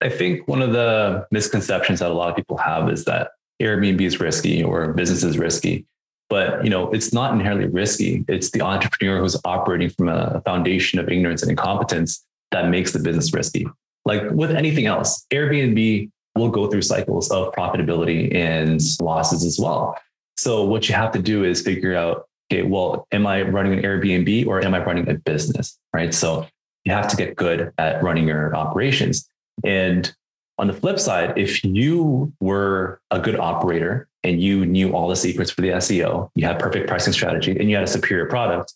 S3: I think one of the misconceptions that a lot of people have is that Airbnb is risky or business is risky but you know it's not inherently risky. It's the entrepreneur who's operating from a foundation of ignorance and incompetence that makes the business risky. Like with anything else airbnb will go through cycles of profitability and losses as well. So what you have to do is figure out okay well am i running an airbnb or am i running a business right? So you have to get good at running your operations. And on the flip side, if you were a good operator and you knew all the secrets for the SEO, you had perfect pricing strategy, and you had a superior product,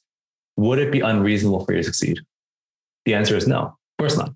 S3: would it be unreasonable for you to succeed? The answer is no, of course not.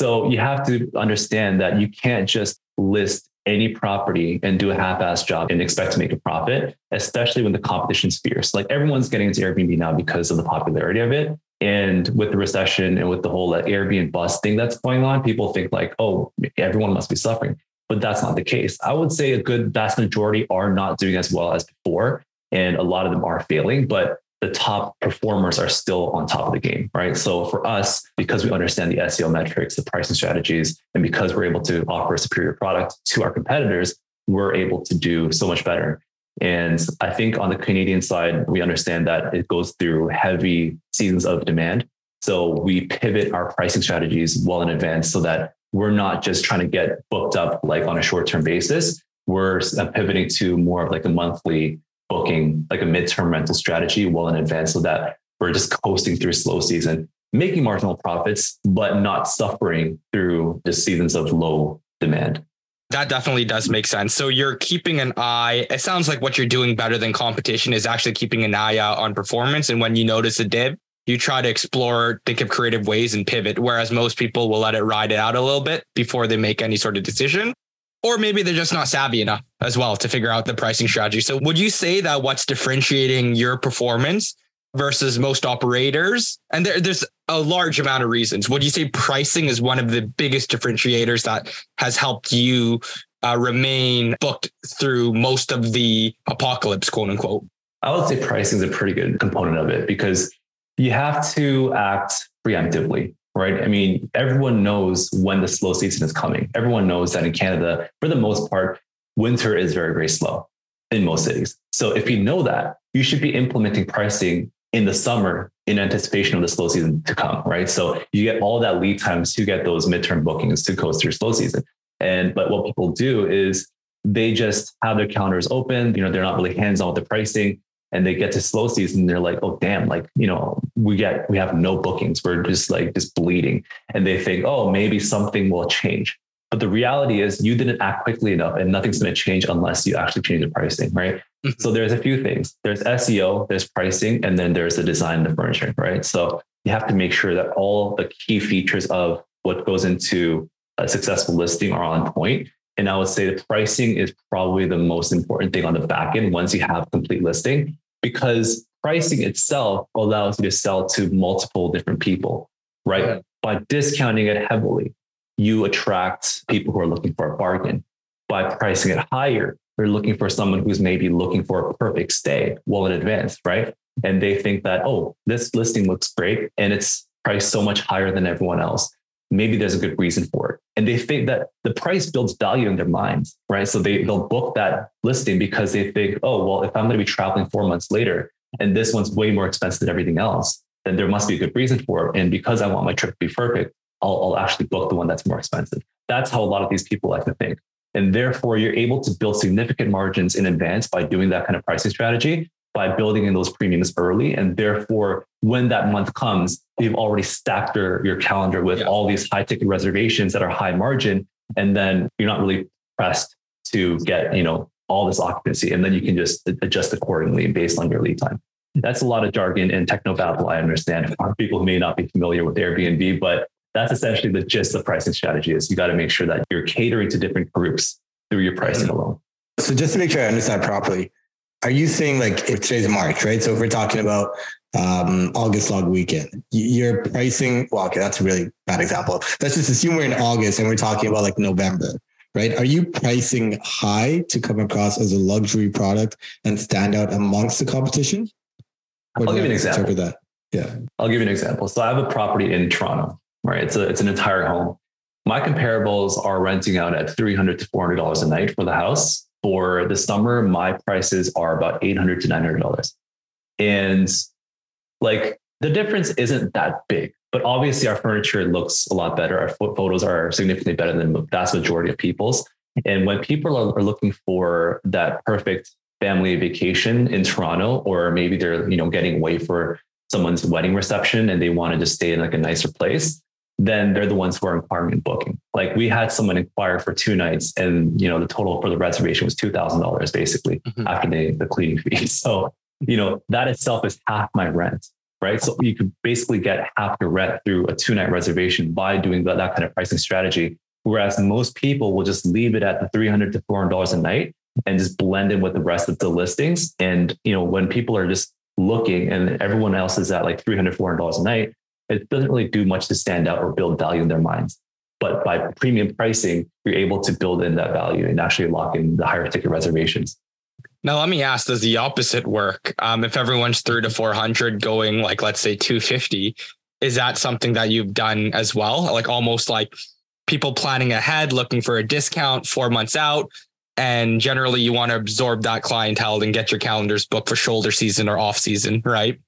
S3: So you have to understand that you can't just list any property and do a half-ass job and expect to make a profit, especially when the competition's fierce. Like everyone's getting into Airbnb now because of the popularity of it. And with the recession and with the whole Airbnb bust thing that's going on, people think like, oh, everyone must be suffering. But that's not the case. I would say a good vast majority are not doing as well as before. And a lot of them are failing, but the top performers are still on top of the game, right? So for us, because we understand the SEO metrics, the pricing strategies, and because we're able to offer a superior product to our competitors, we're able to do so much better. And I think on the Canadian side, we understand that it goes through heavy seasons of demand. So we pivot our pricing strategies well in advance so that we're not just trying to get booked up like on a short term basis. We're uh, pivoting to more of like a monthly booking, like a midterm rental strategy well in advance so that we're just coasting through slow season, making marginal profits, but not suffering through the seasons of low demand.
S1: That definitely does make sense. So you're keeping an eye. It sounds like what you're doing better than competition is actually keeping an eye out on performance. And when you notice a dip, you try to explore, think of creative ways and pivot. Whereas most people will let it ride it out a little bit before they make any sort of decision. Or maybe they're just not savvy enough as well to figure out the pricing strategy. So would you say that what's differentiating your performance versus most operators? And there, there's a large amount of reasons. Would you say pricing is one of the biggest differentiators that has helped you uh, remain booked through most of the apocalypse, quote unquote?
S3: I would say pricing is a pretty good component of it because you have to act preemptively, right? I mean, everyone knows when the slow season is coming. Everyone knows that in Canada, for the most part, winter is very, very slow in most cities. So if you know that, you should be implementing pricing in the summer in anticipation of the slow season to come, right? So you get all that lead times to get those midterm bookings to coast through slow season. And but what people do is they just have their calendars open, you know, they're not really hands-on with the pricing and they get to slow season they're like oh damn like you know we get we have no bookings we're just like just bleeding and they think oh maybe something will change but the reality is you didn't act quickly enough and nothing's going to change unless you actually change the pricing, right? Mm-hmm. so there's a few things. There's SEO, there's pricing, and then there's the design of the furniture, right? So you have to make sure that all the key features of what goes into a successful listing are on point. And I would say the pricing is probably the most important thing on the back end once you have complete listing, because pricing itself allows you to sell to multiple different people, right? Yeah. By discounting it heavily, you attract people who are looking for a bargain. By pricing it higher, they're looking for someone who's maybe looking for a perfect stay well in advance, right? And they think that, oh, this listing looks great and it's priced so much higher than everyone else. Maybe there's a good reason for it. And they think that the price builds value in their minds, right? So they, they'll book that listing because they think, oh, well, if I'm going to be traveling four months later and this one's way more expensive than everything else, then there must be a good reason for it. And because I want my trip to be perfect, I'll, I'll actually book the one that's more expensive. That's how a lot of these people like to think. And therefore, you're able to build significant margins in advance by doing that kind of pricing strategy, by building in those premiums early. And therefore, when that month comes, you've already stacked your, your calendar with yeah. all these high ticket reservations that are high margin. And then you're not really pressed to get, you know, all this occupancy. And then you can just adjust accordingly based on your lead time. That's a lot of jargon and techno babble. I understand for people who may not be familiar with Airbnb, but that's essentially the gist of pricing strategy is you got to make sure that you're catering to different groups through your pricing alone.
S4: So just to make sure I understand properly, are you saying like if today's March, right? So if we're talking about um, August log weekend, you're pricing, well, okay, that's a really bad example. Let's just assume we're in August and we're talking about like November, right? Are you pricing high to come across as a luxury product and stand out amongst the competition?
S3: Or I'll give you an example.
S4: That? Yeah.
S3: I'll give you an example. So I have a property in Toronto right? It's a, it's an entire home. My comparables are renting out at 300 to $400 a night for the house. For the summer, my prices are about 800 to $900. And like the difference isn't that big, but obviously our furniture looks a lot better. Our photos are significantly better than the vast majority of people's. And when people are, are looking for that perfect family vacation in Toronto, or maybe they're, you know, getting away for someone's wedding reception and they want to stay in like a nicer place, then they're the ones who are inquiring and booking. Like we had someone inquire for two nights and, you know, the total for the reservation was $2,000 basically mm-hmm. after the, the cleaning fee. So, you know, that itself is half my rent, right? So you could basically get half your rent through a two night reservation by doing that, that kind of pricing strategy. Whereas most people will just leave it at the 300 to $400 a night and just blend in with the rest of the listings. And, you know, when people are just looking and everyone else is at like 300 $400 a night, it doesn't really do much to stand out or build value in their minds. But by premium pricing, you're able to build in that value and actually lock in the higher ticket reservations.
S1: Now, let me ask, does the opposite work? Um, if everyone's three to 400 going like, let's say 250, is that something that you've done as well? Like almost like people planning ahead, looking for a discount four months out, And generally, you want to absorb that clientele and get your calendars booked for shoulder season or off season, right?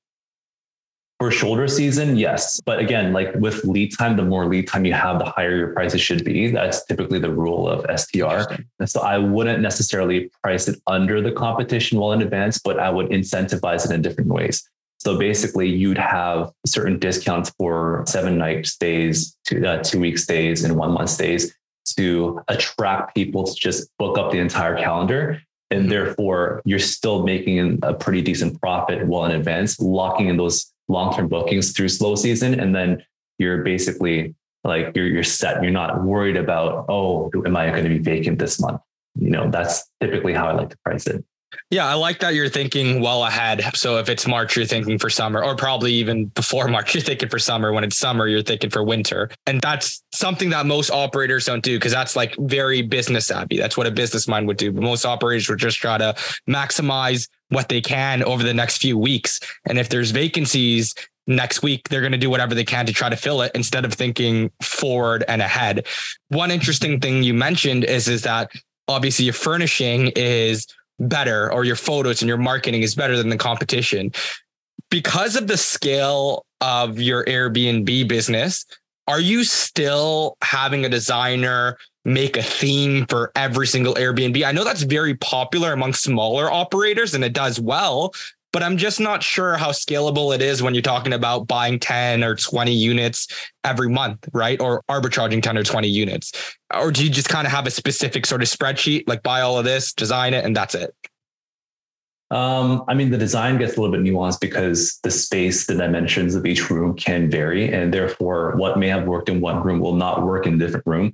S3: For shoulder season, yes. But again, like with lead time, the more lead time you have, the higher your prices should be. That's typically the rule of STR. And so I wouldn't necessarily price it under the competition well in advance, but I would incentivize it in different ways. So basically, you'd have certain discounts for seven night stays, two, uh, two week stays, and one month stays to attract people to just book up the entire calendar. And therefore, you're still making a pretty decent profit well in advance, locking in those long-term bookings through slow season and then you're basically like you're you're set you're not worried about oh am i going to be vacant this month you know that's typically how i like to price it
S1: yeah, I like that you're thinking well ahead. So if it's March, you're thinking for summer, or probably even before March, you're thinking for summer. When it's summer, you're thinking for winter. And that's something that most operators don't do because that's like very business savvy. That's what a business mind would do. But most operators would just try to maximize what they can over the next few weeks. And if there's vacancies next week, they're going to do whatever they can to try to fill it instead of thinking forward and ahead. One interesting thing you mentioned is, is that obviously your furnishing is better or your photos and your marketing is better than the competition. Because of the scale of your Airbnb business, are you still having a designer make a theme for every single Airbnb. I know that's very popular among smaller operators and it does well, but I'm just not sure how scalable it is when you're talking about buying 10 or 20 units every month, right? Or arbitraging 10 or 20 units. Or do you just kind of have a specific sort of spreadsheet, like buy all of this, design it, and that's it?
S3: Um, I mean, the design gets a little bit nuanced because the space, the dimensions of each room can vary. And therefore, what may have worked in one room will not work in a different room.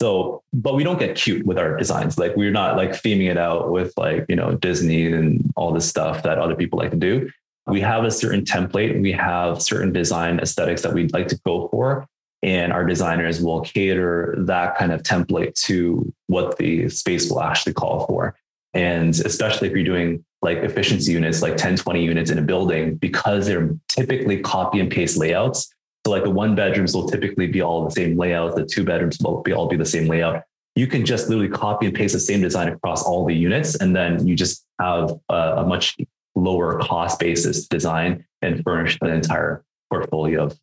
S3: So, but we don't get cute with our designs. Like we're not like theming it out with like, you know, Disney and all this stuff that other people like to do. We have a certain template. We have certain design aesthetics that we'd like to go for. And our designers will cater that kind of template to what the space will actually call for. And especially if you're doing like efficiency units, like 10, 20 units in a building, because they're typically copy and paste layouts, so like the one bedrooms will typically be all the same layout. The two bedrooms will be all be the same layout. You can just literally copy and paste the same design across all the units, and then you just have a, a much lower cost basis design and furnish an entire portfolio of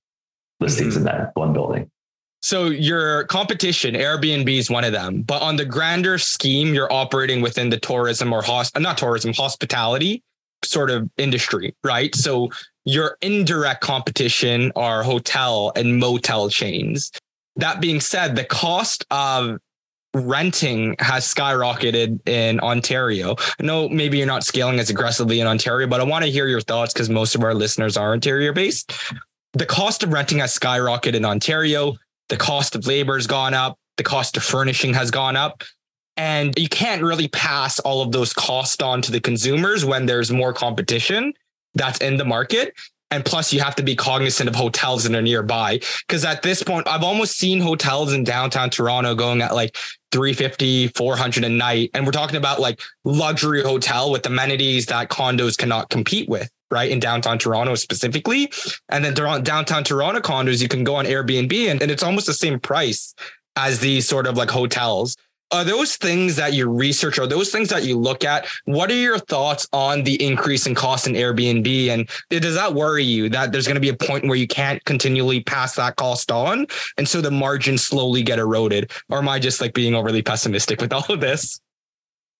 S3: listings mm-hmm. in that one building.
S1: So your competition, Airbnb is one of them, but on the grander scheme, you're operating within the tourism or host, not tourism, hospitality sort of industry, right? So your indirect competition are hotel and motel chains. That being said, the cost of renting has skyrocketed in Ontario. I know maybe you're not scaling as aggressively in Ontario, but I want to hear your thoughts because most of our listeners are Ontario based. The cost of renting has skyrocketed in Ontario. The cost of labor has gone up. The cost of furnishing has gone up. And you can't really pass all of those costs on to the consumers when there's more competition that's in the market. And plus, you have to be cognizant of hotels that are nearby. Because at this point, I've almost seen hotels in downtown Toronto going at like 350, 400 a night. And we're talking about like luxury hotel with amenities that condos cannot compete with, right? In downtown Toronto specifically. And then downtown Toronto condos, you can go on Airbnb and, and it's almost the same price as these sort of like hotels are those things that you research are those things that you look at? What are your thoughts on the increase in cost in airbnb? And does that worry you that there's going to be a point where you can't continually pass that cost on? And so the margins slowly get eroded. Or am i just like being overly pessimistic with all of this?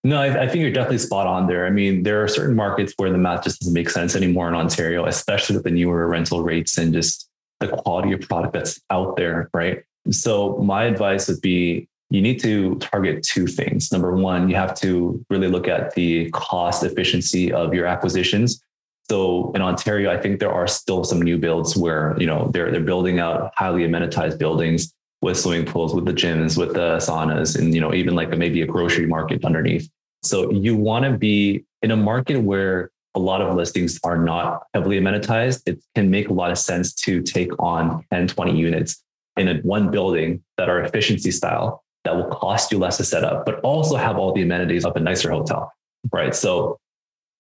S3: No, I, I, think you're definitely spot on there. I mean, there are certain markets where the math just doesn't make sense anymore in Ontario, especially with the newer rental rates and just the quality of product that's out there, right? So my advice would be you need to target two things. Number one, you have to really look at the cost efficiency of your acquisitions. So in Ontario, I think there are still some new builds where you know they're they're building out highly amenitized buildings with swimming pools, with the gyms, with the saunas, and you know even like a, maybe a grocery market underneath. So you want to be in a market where a lot of listings are not heavily amenitized. It can make a lot of sense to take on 10, 20 units in a one building that are efficiency style that will cost you less to set up, but also have all the amenities of a nicer hotel, right? So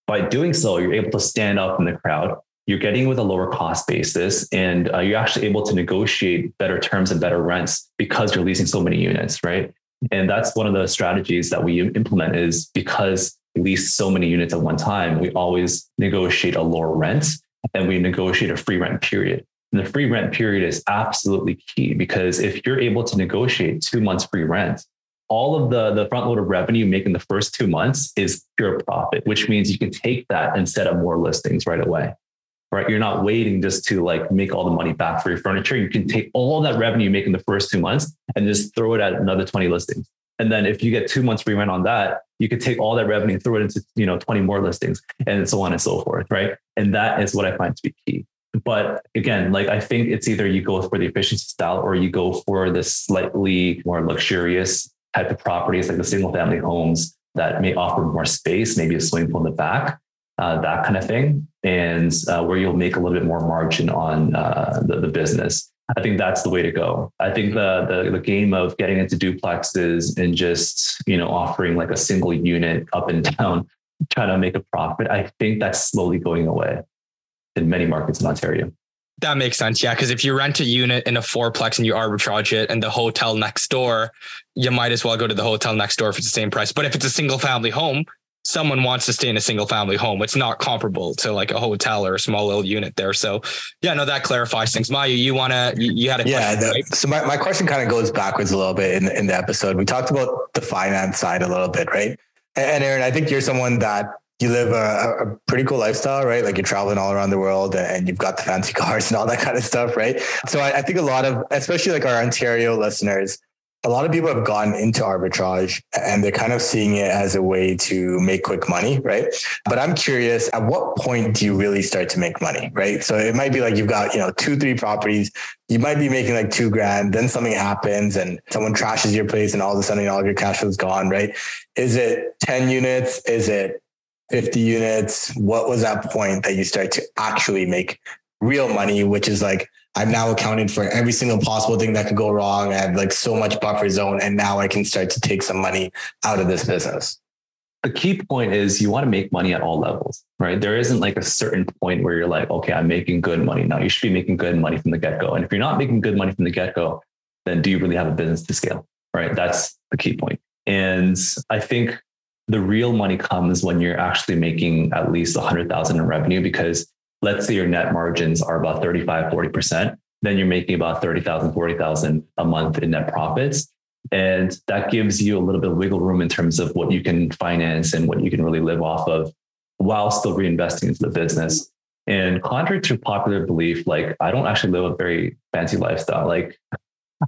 S3: by doing so, you're able to stand up in the crowd. You're getting with a lower cost basis, and uh, you're actually able to negotiate better terms and better rents because you're leasing so many units, right? And that's one of the strategies that we implement is because we lease so many units at one time, we always negotiate a lower rent and we negotiate a free rent period. The free rent period is absolutely key because if you're able to negotiate two months free rent, all of the, the front load of revenue making the first two months is pure profit, which means you can take that and set up more listings right away. Right. You're not waiting just to like make all the money back for your furniture. You can take all that revenue you make in the first two months and just throw it at another 20 listings. And then if you get two months free rent on that, you could take all that revenue throw it into, you know, 20 more listings and so on and so forth. Right. And that is what I find to be key. But again, like I think it's either you go for the efficiency style or you go for the slightly more luxurious type of properties, like the single family homes that may offer more space, maybe a swimming pool in the back, uh, that kind of thing, and uh, where you'll make a little bit more margin on uh, the, the business. I think that's the way to go. I think the, the, the game of getting into duplexes and just you know offering like a single unit up and down, trying to make a profit. I think that's slowly going away in many markets in Ontario.
S1: That makes sense. Yeah. Cause if you rent a unit in a fourplex and you arbitrage it and the hotel next door, you might as well go to the hotel next door if it's the same price. But if it's a single family home, someone wants to stay in a single family home. It's not comparable to like a hotel or a small little unit there. So yeah, no, that clarifies things. Mayu, you want to, you, you, had a
S4: yeah. The, right? So my, my question kind of goes backwards a little bit in, in the episode. We talked about the finance side a little bit, right? And Aaron, I think you're someone that you live a, a, pretty cool lifestyle, right? Like you're traveling all around the world and you've got the fancy cars and all that kind of stuff, right? So I, I think a lot of, especially like our Ontario listeners, a lot of people have gone into arbitrage and they're kind of seeing it as a way to make quick money, right? But I'm curious, at what point do you really start to make money, right? So it might be like you've got, you know, two, three properties, you might be making like two grand, then something happens and someone trashes your place and all of a sudden all of your cash flow is gone, right? Is it 10 units? Is it 50 units? What was that point that you start to actually make real money, which is like, I've now accounted for every single possible thing that could go wrong. I have like so much buffer zone, and now I can start to take some money out of this business.
S3: The key point is you want to make money at all levels, right? There isn't like a certain point where you're like, okay, I'm making good money. now. you should be making good money from the get go. And if you're not making good money from the get go, then do you really have a business to scale, right? That's the key point. And I think the real money comes when you're actually making at least 100,000 in revenue because let's say your net margins are about 35 40% then you're making about 30,000 40,000 a month in net profits. And that gives you a little bit of wiggle room in terms of what you can finance and what you can really live off of while still reinvesting into the business. And contrary to popular belief like i don't actually live a very fancy lifestyle. Like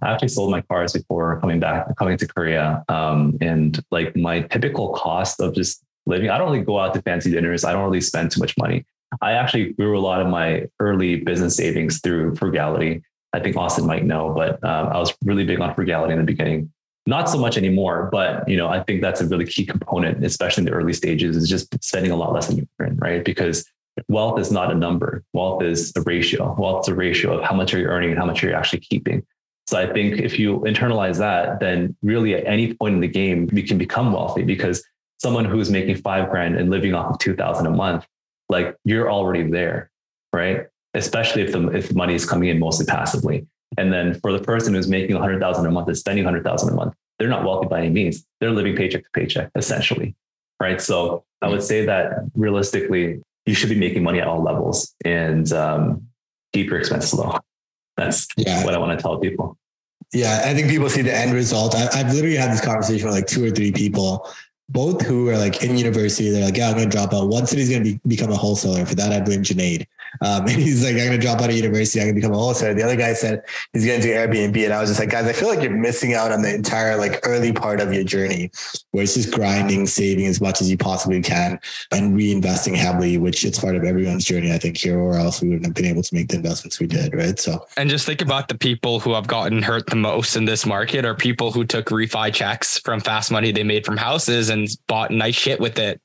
S3: I actually sold my cars before coming back, coming to Korea. Um, and like my typical cost of just living, I don't really go out to fancy dinners. I don't really spend too much money. I actually grew a lot of my early business savings through frugality. I think Austin might know, but um, I was really big on frugality in the beginning. Not so much anymore, but you know, I think that's a really key component, especially in the early stages, is just spending a lot less than you earn, right? Because wealth is not a number. Wealth is a ratio. Wealth is a ratio of how much are you earning and how much are you actually keeping. So I think if you internalize that, then really at any point in the game, you can become wealthy because someone who's making five grand and living off of 2000 a month, like you're already there, right? Especially if the, if money is coming in mostly passively. And then for the person who's making 100,000 a month and spending 100,000 a month, they're not wealthy by any means. They're living paycheck to paycheck, essentially. Right. So I would say that realistically, you should be making money at all levels and um, keep your expenses low. That's yeah. what I want to tell people.
S4: Yeah, I think people see the end result. I, have literally had this conversation with like two or three people, both who are like in university. They're like, "Yeah, I'm going to drop out. One city's going to be, become a wholesaler. For that, I blame Junaid." Um, and he's like, I'm going to drop out of university. I'm going to become a wholesaler. The other guy said he's going to do Airbnb. And I was just like, guys, I feel like you're missing out on the entire like early part of your journey where it's just grinding, saving as much as you possibly can and reinvesting heavily, which it's part of everyone's journey, I think here or else we wouldn't have been able to make the investments we did. Right. So,
S1: and just think about the people who have gotten hurt the most in this market are people who took refi checks from fast money they made from houses and bought nice shit with it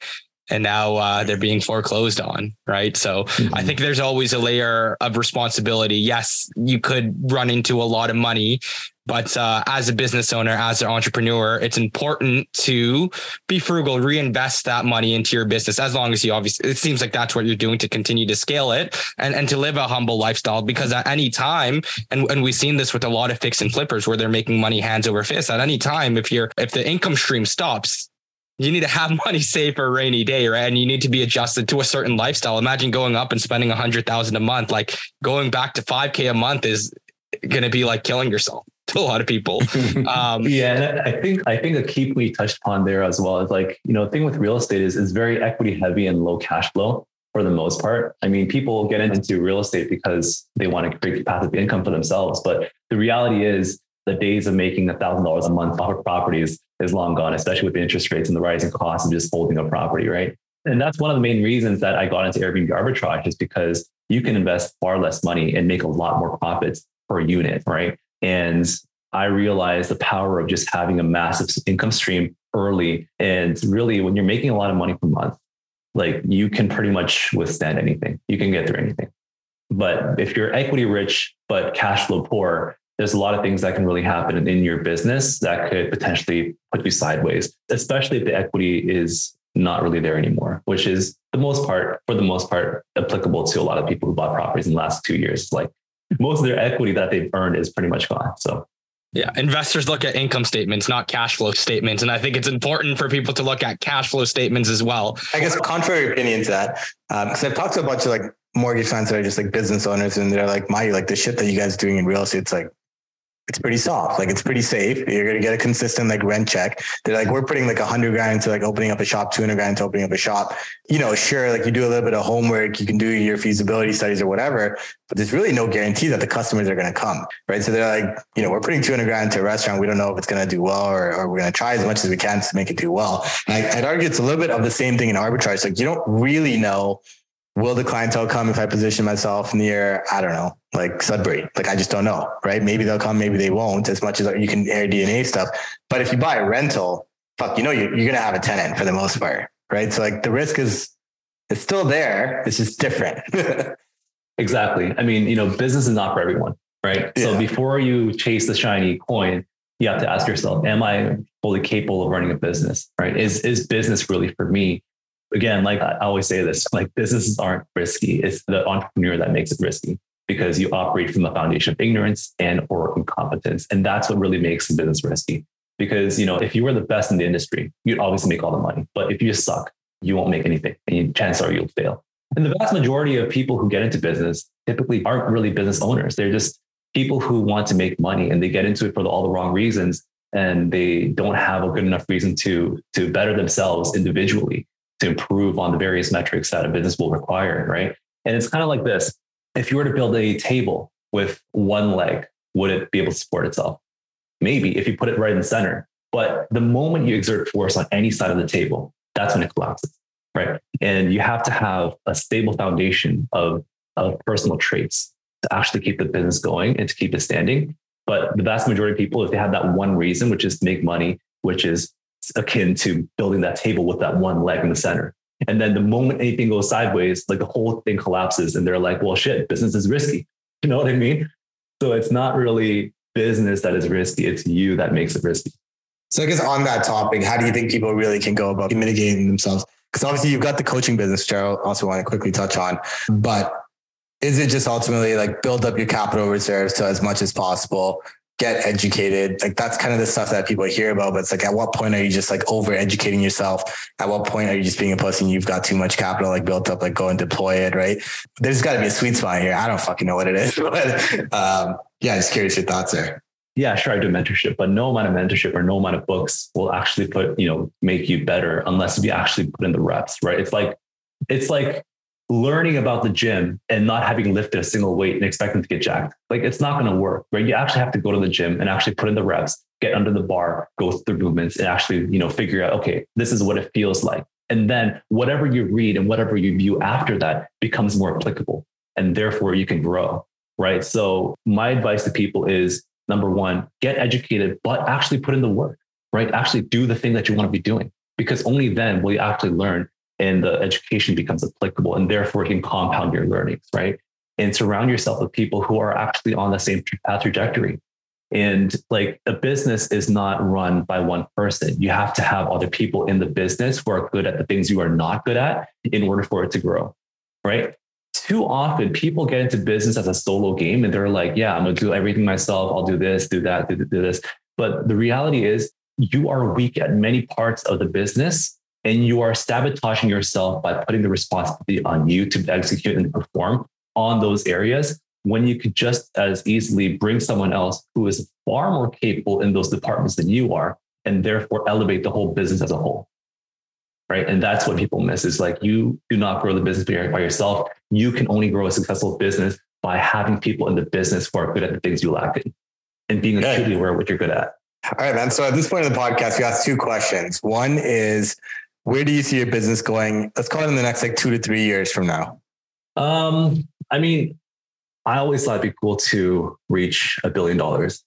S1: and now uh, they're being foreclosed on right so mm-hmm. i think there's always a layer of responsibility yes you could run into a lot of money But uh, as a business owner, as an entrepreneur, it's important to be frugal, reinvest that money into your business as long as you obviously, it seems like that's what you're doing to continue to scale it and, and to live a humble lifestyle. Because at any time, and, and we've seen this with a lot of fix and flippers where they're making money hands over fist, at any time, if you're, if the income stream stops, you need to have money saved for a rainy day, right? And you need to be adjusted to a certain lifestyle. Imagine going up and spending a hundred thousand a month. Like going back to 5k a month is going to be like killing yourself to a lot of people.
S3: Um, yeah, and I think I think a key we touched upon there as well is like you know the thing with real estate is is very equity heavy and low cash flow for the most part. I mean, people get into real estate because they want to create passive income for themselves, but the reality is the days of making a thousand dollars a month off of properties is long gone, especially with the interest rates and the rising costs of just holding a property, right? And that's one of the main reasons that I got into Airbnb arbitrage is because you can invest far less money and make a lot more profits per unit, right? And I realized the power of just having a massive income stream early. And really, when you're making a lot of money per month, like you can pretty much withstand anything. You can get through anything. But if you're equity rich, but cash flow poor, there's a lot of things that can really happen in your business that could potentially put you sideways, especially if the equity is not really there anymore, which is the most part, for the most part, applicable to a lot of people who bought properties in the last two years. Like most of their equity that they've earned is pretty much gone. So
S1: yeah, investors look at income statements, not cash flow statements. And I think it's important for people to look at cash flow statements as well.
S4: I guess contrary opinion to that, because um, I've talked to a bunch of like mortgage funds that are just like business owners and they're like, my, like the shit that you guys are doing in real estate, it's like, it's pretty soft. Like it's pretty safe. You're gonna get a consistent like rent check. They're like, we're putting like a hundred grand into like opening up a shop, 200 grand to opening up a shop. You know, sure, like you do a little bit of homework, you can do your feasibility studies or whatever, but there's really no guarantee that the customers are gonna come. Right. So they're like, you know, we're putting 200 grand into a restaurant. We don't know if it's gonna do well or, or we're gonna try as much as we can to make it do well. And I, I'd argue it's a little bit of the same thing in arbitrage. Like you don't really know will the clientele come if I position myself near, I don't know, like Sudbury? Like, I just don't know, right? Maybe they'll come, maybe they won't, as much as you can AirDNA stuff. But if you buy a rental, fuck, you know, you're, you're going to have a tenant for the most part, right? So, like, the risk is, it's still there. It's just different.
S3: exactly. I mean, you know, business is not for everyone, right? Yeah. So, before you chase the shiny coin, you have to ask yourself, am I fully capable of running a business, right? Is, is business really for me? Again, like I always say this, like businesses aren't risky. It's the entrepreneur that makes it risky because you operate from the foundation of ignorance and or incompetence. And that's what really makes the business risky. Because, you know, if you were the best in the industry, you'd obviously make all the money. But if you just suck, you won't make anything and chances are you'll fail. And the vast majority of people who get into business typically aren't really business owners. They're just people who want to make money and they get into it for all the wrong reasons and they don't have a good enough reason to to better themselves individually to improve on the various metrics that a business will require, right? And it's kind of like this. If you were to build a table with one leg, would it be able to support itself? Maybe if you put it right in the center. But the moment you exert force on any side of the table, that's when it collapses, right? And you have to have a stable foundation of, of personal traits to actually keep the business going and to keep it standing. But the vast majority of people, if they have that one reason, which is to make money, which is akin to building that table with that one leg in the center. And then the moment anything goes sideways, like the whole thing collapses and they're like, well, shit, business is risky. You know what I mean? So it's not really business that is risky. It's you that makes it risky.
S4: So I guess on that topic, how do you think people really can go about mitigating themselves? Because obviously you've got the coaching business, Gerald, also want to quickly touch on, but is it just ultimately like build up your capital reserves to as much as possible, get educated. Like that's kind of the stuff that people hear about. But it's like, at what point are you just like over educating yourself? At what point are you just being a pussy and you've got too much capital like built up, like go and deploy it, right? There's got to be a sweet spot here. I don't fucking know what it is. But um, yeah, just curious your thoughts there.
S3: Yeah, sure. I do mentorship, but no amount of mentorship or no amount of books will actually put, you know, make you better unless you actually put in the reps, right? It's like, it's like learning about the gym and not having lifted a single weight and expecting to get jacked. Like it's not going to work, right? You actually have to go to the gym and actually put in the reps, get under the bar, go through movements and actually, you know, figure out, okay, this is what it feels like. And then whatever you read and whatever you view after that becomes more applicable and therefore you can grow, right? So my advice to people is number one, get educated, but actually put in the work, right? Actually do the thing that you want to be doing because only then will you actually learn and the education becomes applicable and therefore you can compound your learnings, right? And surround yourself with people who are actually on the same path trajectory. And like a business is not run by one person. You have to have other people in the business who are good at the things you are not good at in order for it to grow. Right. Too often people get into business as a solo game and they're like, yeah, I'm going to do everything myself. I'll do this, do that, do, do this. But the reality is you are weak at many parts of the business and you are sabotaging yourself by putting the responsibility on you to execute and perform on those areas when you could just as easily bring someone else who is far more capable in those departments than you are and therefore elevate the whole business as a whole. Right? And that's what people miss is like you do not grow the business by yourself. You can only grow a successful business by having people in the business who are good at the things you lack in and being acutely aware of what you're good at.
S4: All right man. So at this point in the podcast we asked two questions. One is where do you see your business going let's call it in the next like two to three years from now
S3: um i mean I always thought it'd be cool to reach a billion dollars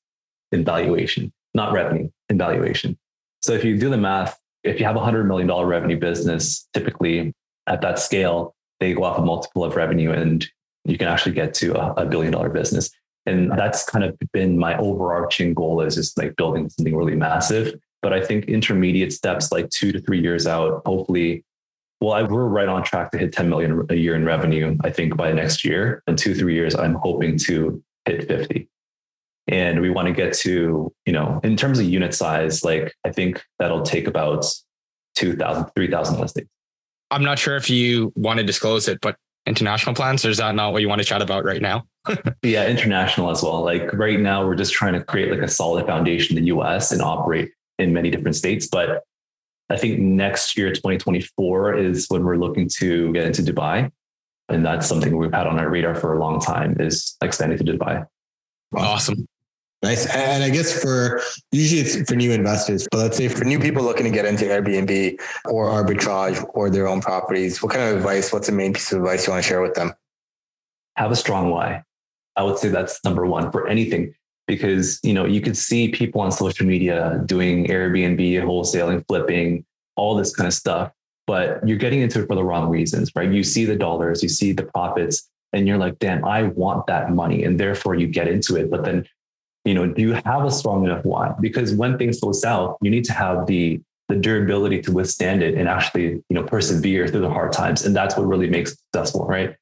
S3: in valuation, not revenue, in valuation. So if you do the math, if you have a hundred million dollar revenue business, typically at that scale, they go off a multiple of revenue and you can actually get to a, a billion dollar business. And that's kind of been my overarching goal is just like building something really massive. But I think intermediate steps like two to three years out, hopefully well, I, we're right on track to hit 10 million a year in revenue, I think by next year. In two, three years, I'm hoping to hit 50. And we want to get to, you know, in terms of unit size, like I think that'll take about 2,000, 3,000 listings.
S1: I'm not sure if you want to disclose it, but international plans, or is that not what you want to chat about right now?
S3: yeah, international as well. Like right now, we're just trying to create like a solid foundation in the US and operate in many different states. But I think next year, 2024, is when we're looking to get into Dubai. And that's something we've had on our radar for a long time is expanding to Dubai.
S1: Awesome.
S4: Nice. And I guess for usually it's for new investors, but let's say for new people looking to get into Airbnb or arbitrage or their own properties, what kind of advice, what's the main piece of advice you want to share with them?
S3: Have a strong why. I would say that's number one for anything because you know you could see people on social media doing Airbnb, wholesaling, flipping, all this kind of stuff, but you're getting into it for the wrong reasons, right? You see the dollars, you see the profits, and you're like, damn, I want that money, and therefore you get into it. But then, you know, do you have a strong enough why? Because when things go south, you need to have the the durability to withstand it and actually, you know, persevere through the hard times, and that's what really makes successful, right?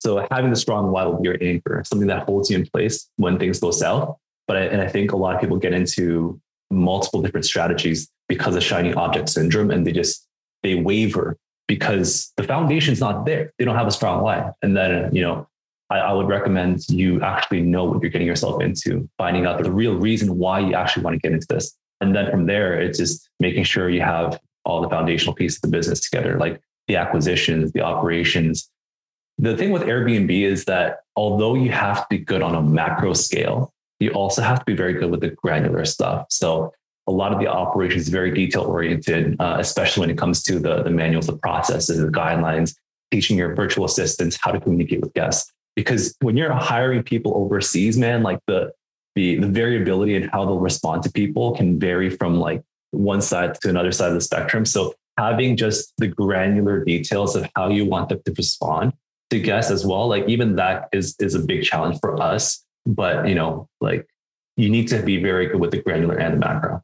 S3: So having the strong why will be your anchor, something that holds you in place when things go south. But I, and I think a lot of people get into multiple different strategies because of shiny object syndrome, and they just they waver because the foundation's not there. They don't have a strong why. And then you know, I, I would recommend you actually know what you're getting yourself into, finding out the real reason why you actually want to get into this, and then from there, it's just making sure you have all the foundational pieces of the business together, like the acquisitions, the operations. The thing with Airbnb is that although you have to be good on a macro scale, you also have to be very good with the granular stuff. So a lot of the operations is very detail oriented, uh, especially when it comes to the, the manuals, the processes, the guidelines, teaching your virtual assistants how to communicate with guests. Because when you're hiring people overseas, man, like the the the variability in how they'll respond to people can vary from like one side to another side of the spectrum. So having just the granular details of how you want them to respond to guests as well, like even that is is a big challenge for us but you know, like you need to be very good with the granular and the macro.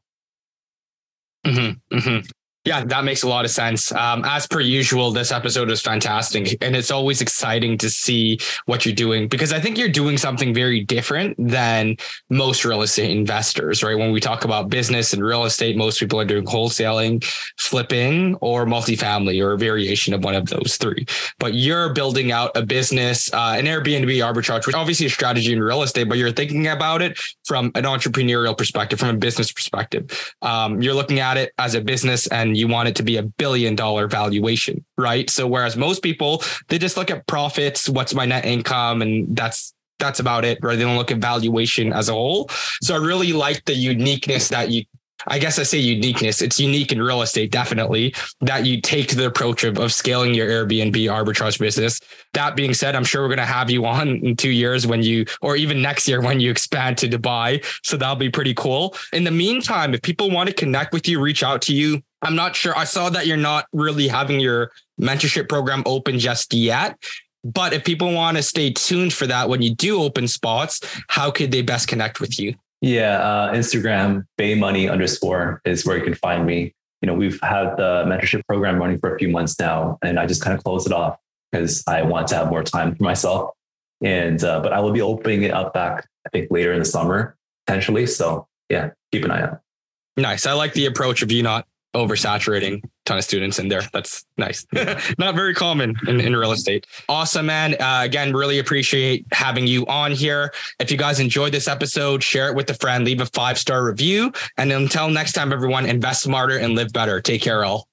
S1: Mm-hmm, mm-hmm. Yeah, that makes a lot of sense. Um, as per usual, this episode is fantastic. And it's always exciting to see what you're doing because I think you're doing something very different than most real estate investors, right? When we talk about business and real estate, most people are doing wholesaling, flipping, or multifamily or a variation of one of those three. But you're building out a business, uh, an Airbnb arbitrage, which obviously a strategy in real estate, but you're thinking about it from an entrepreneurial perspective, from a business perspective. Um, you're looking at it as a business and and you want it to be a billion dollar valuation, right? So whereas most people they just look at profits, what's my net income, and that's that's about it, right? They don't look at valuation as a whole. So I really like the uniqueness that you I guess I say uniqueness. It's unique in real estate, definitely, that you take the approach of, of scaling your Airbnb arbitrage business. That being said, I'm sure we're going to have you on in two years when you, or even next year when you expand to Dubai. So that'll be pretty cool. In the meantime, if people want to connect with you, reach out to you. I'm not sure. I saw that you're not really having your mentorship program open just yet. But if people want to stay tuned for that when you do open spots, how could they best connect with you?
S3: Yeah, uh, Instagram, Bae Money underscore is where you can find me. You know, we've had the mentorship program running for a few months now, and I just kind of closed it off because I want to have more time for myself. And uh, but I will be opening it up back, I think, later in the summer potentially. So yeah, keep an eye out.
S1: Nice. I like the approach of you not oversaturating ton of students in there. That's nice. Not very common in, in real estate. Awesome, man. Uh, again, really appreciate having you on here. If you guys enjoyed this episode, share it with a friend, leave a five star review. And until next time, everyone, invest smarter and live better. Take care, all.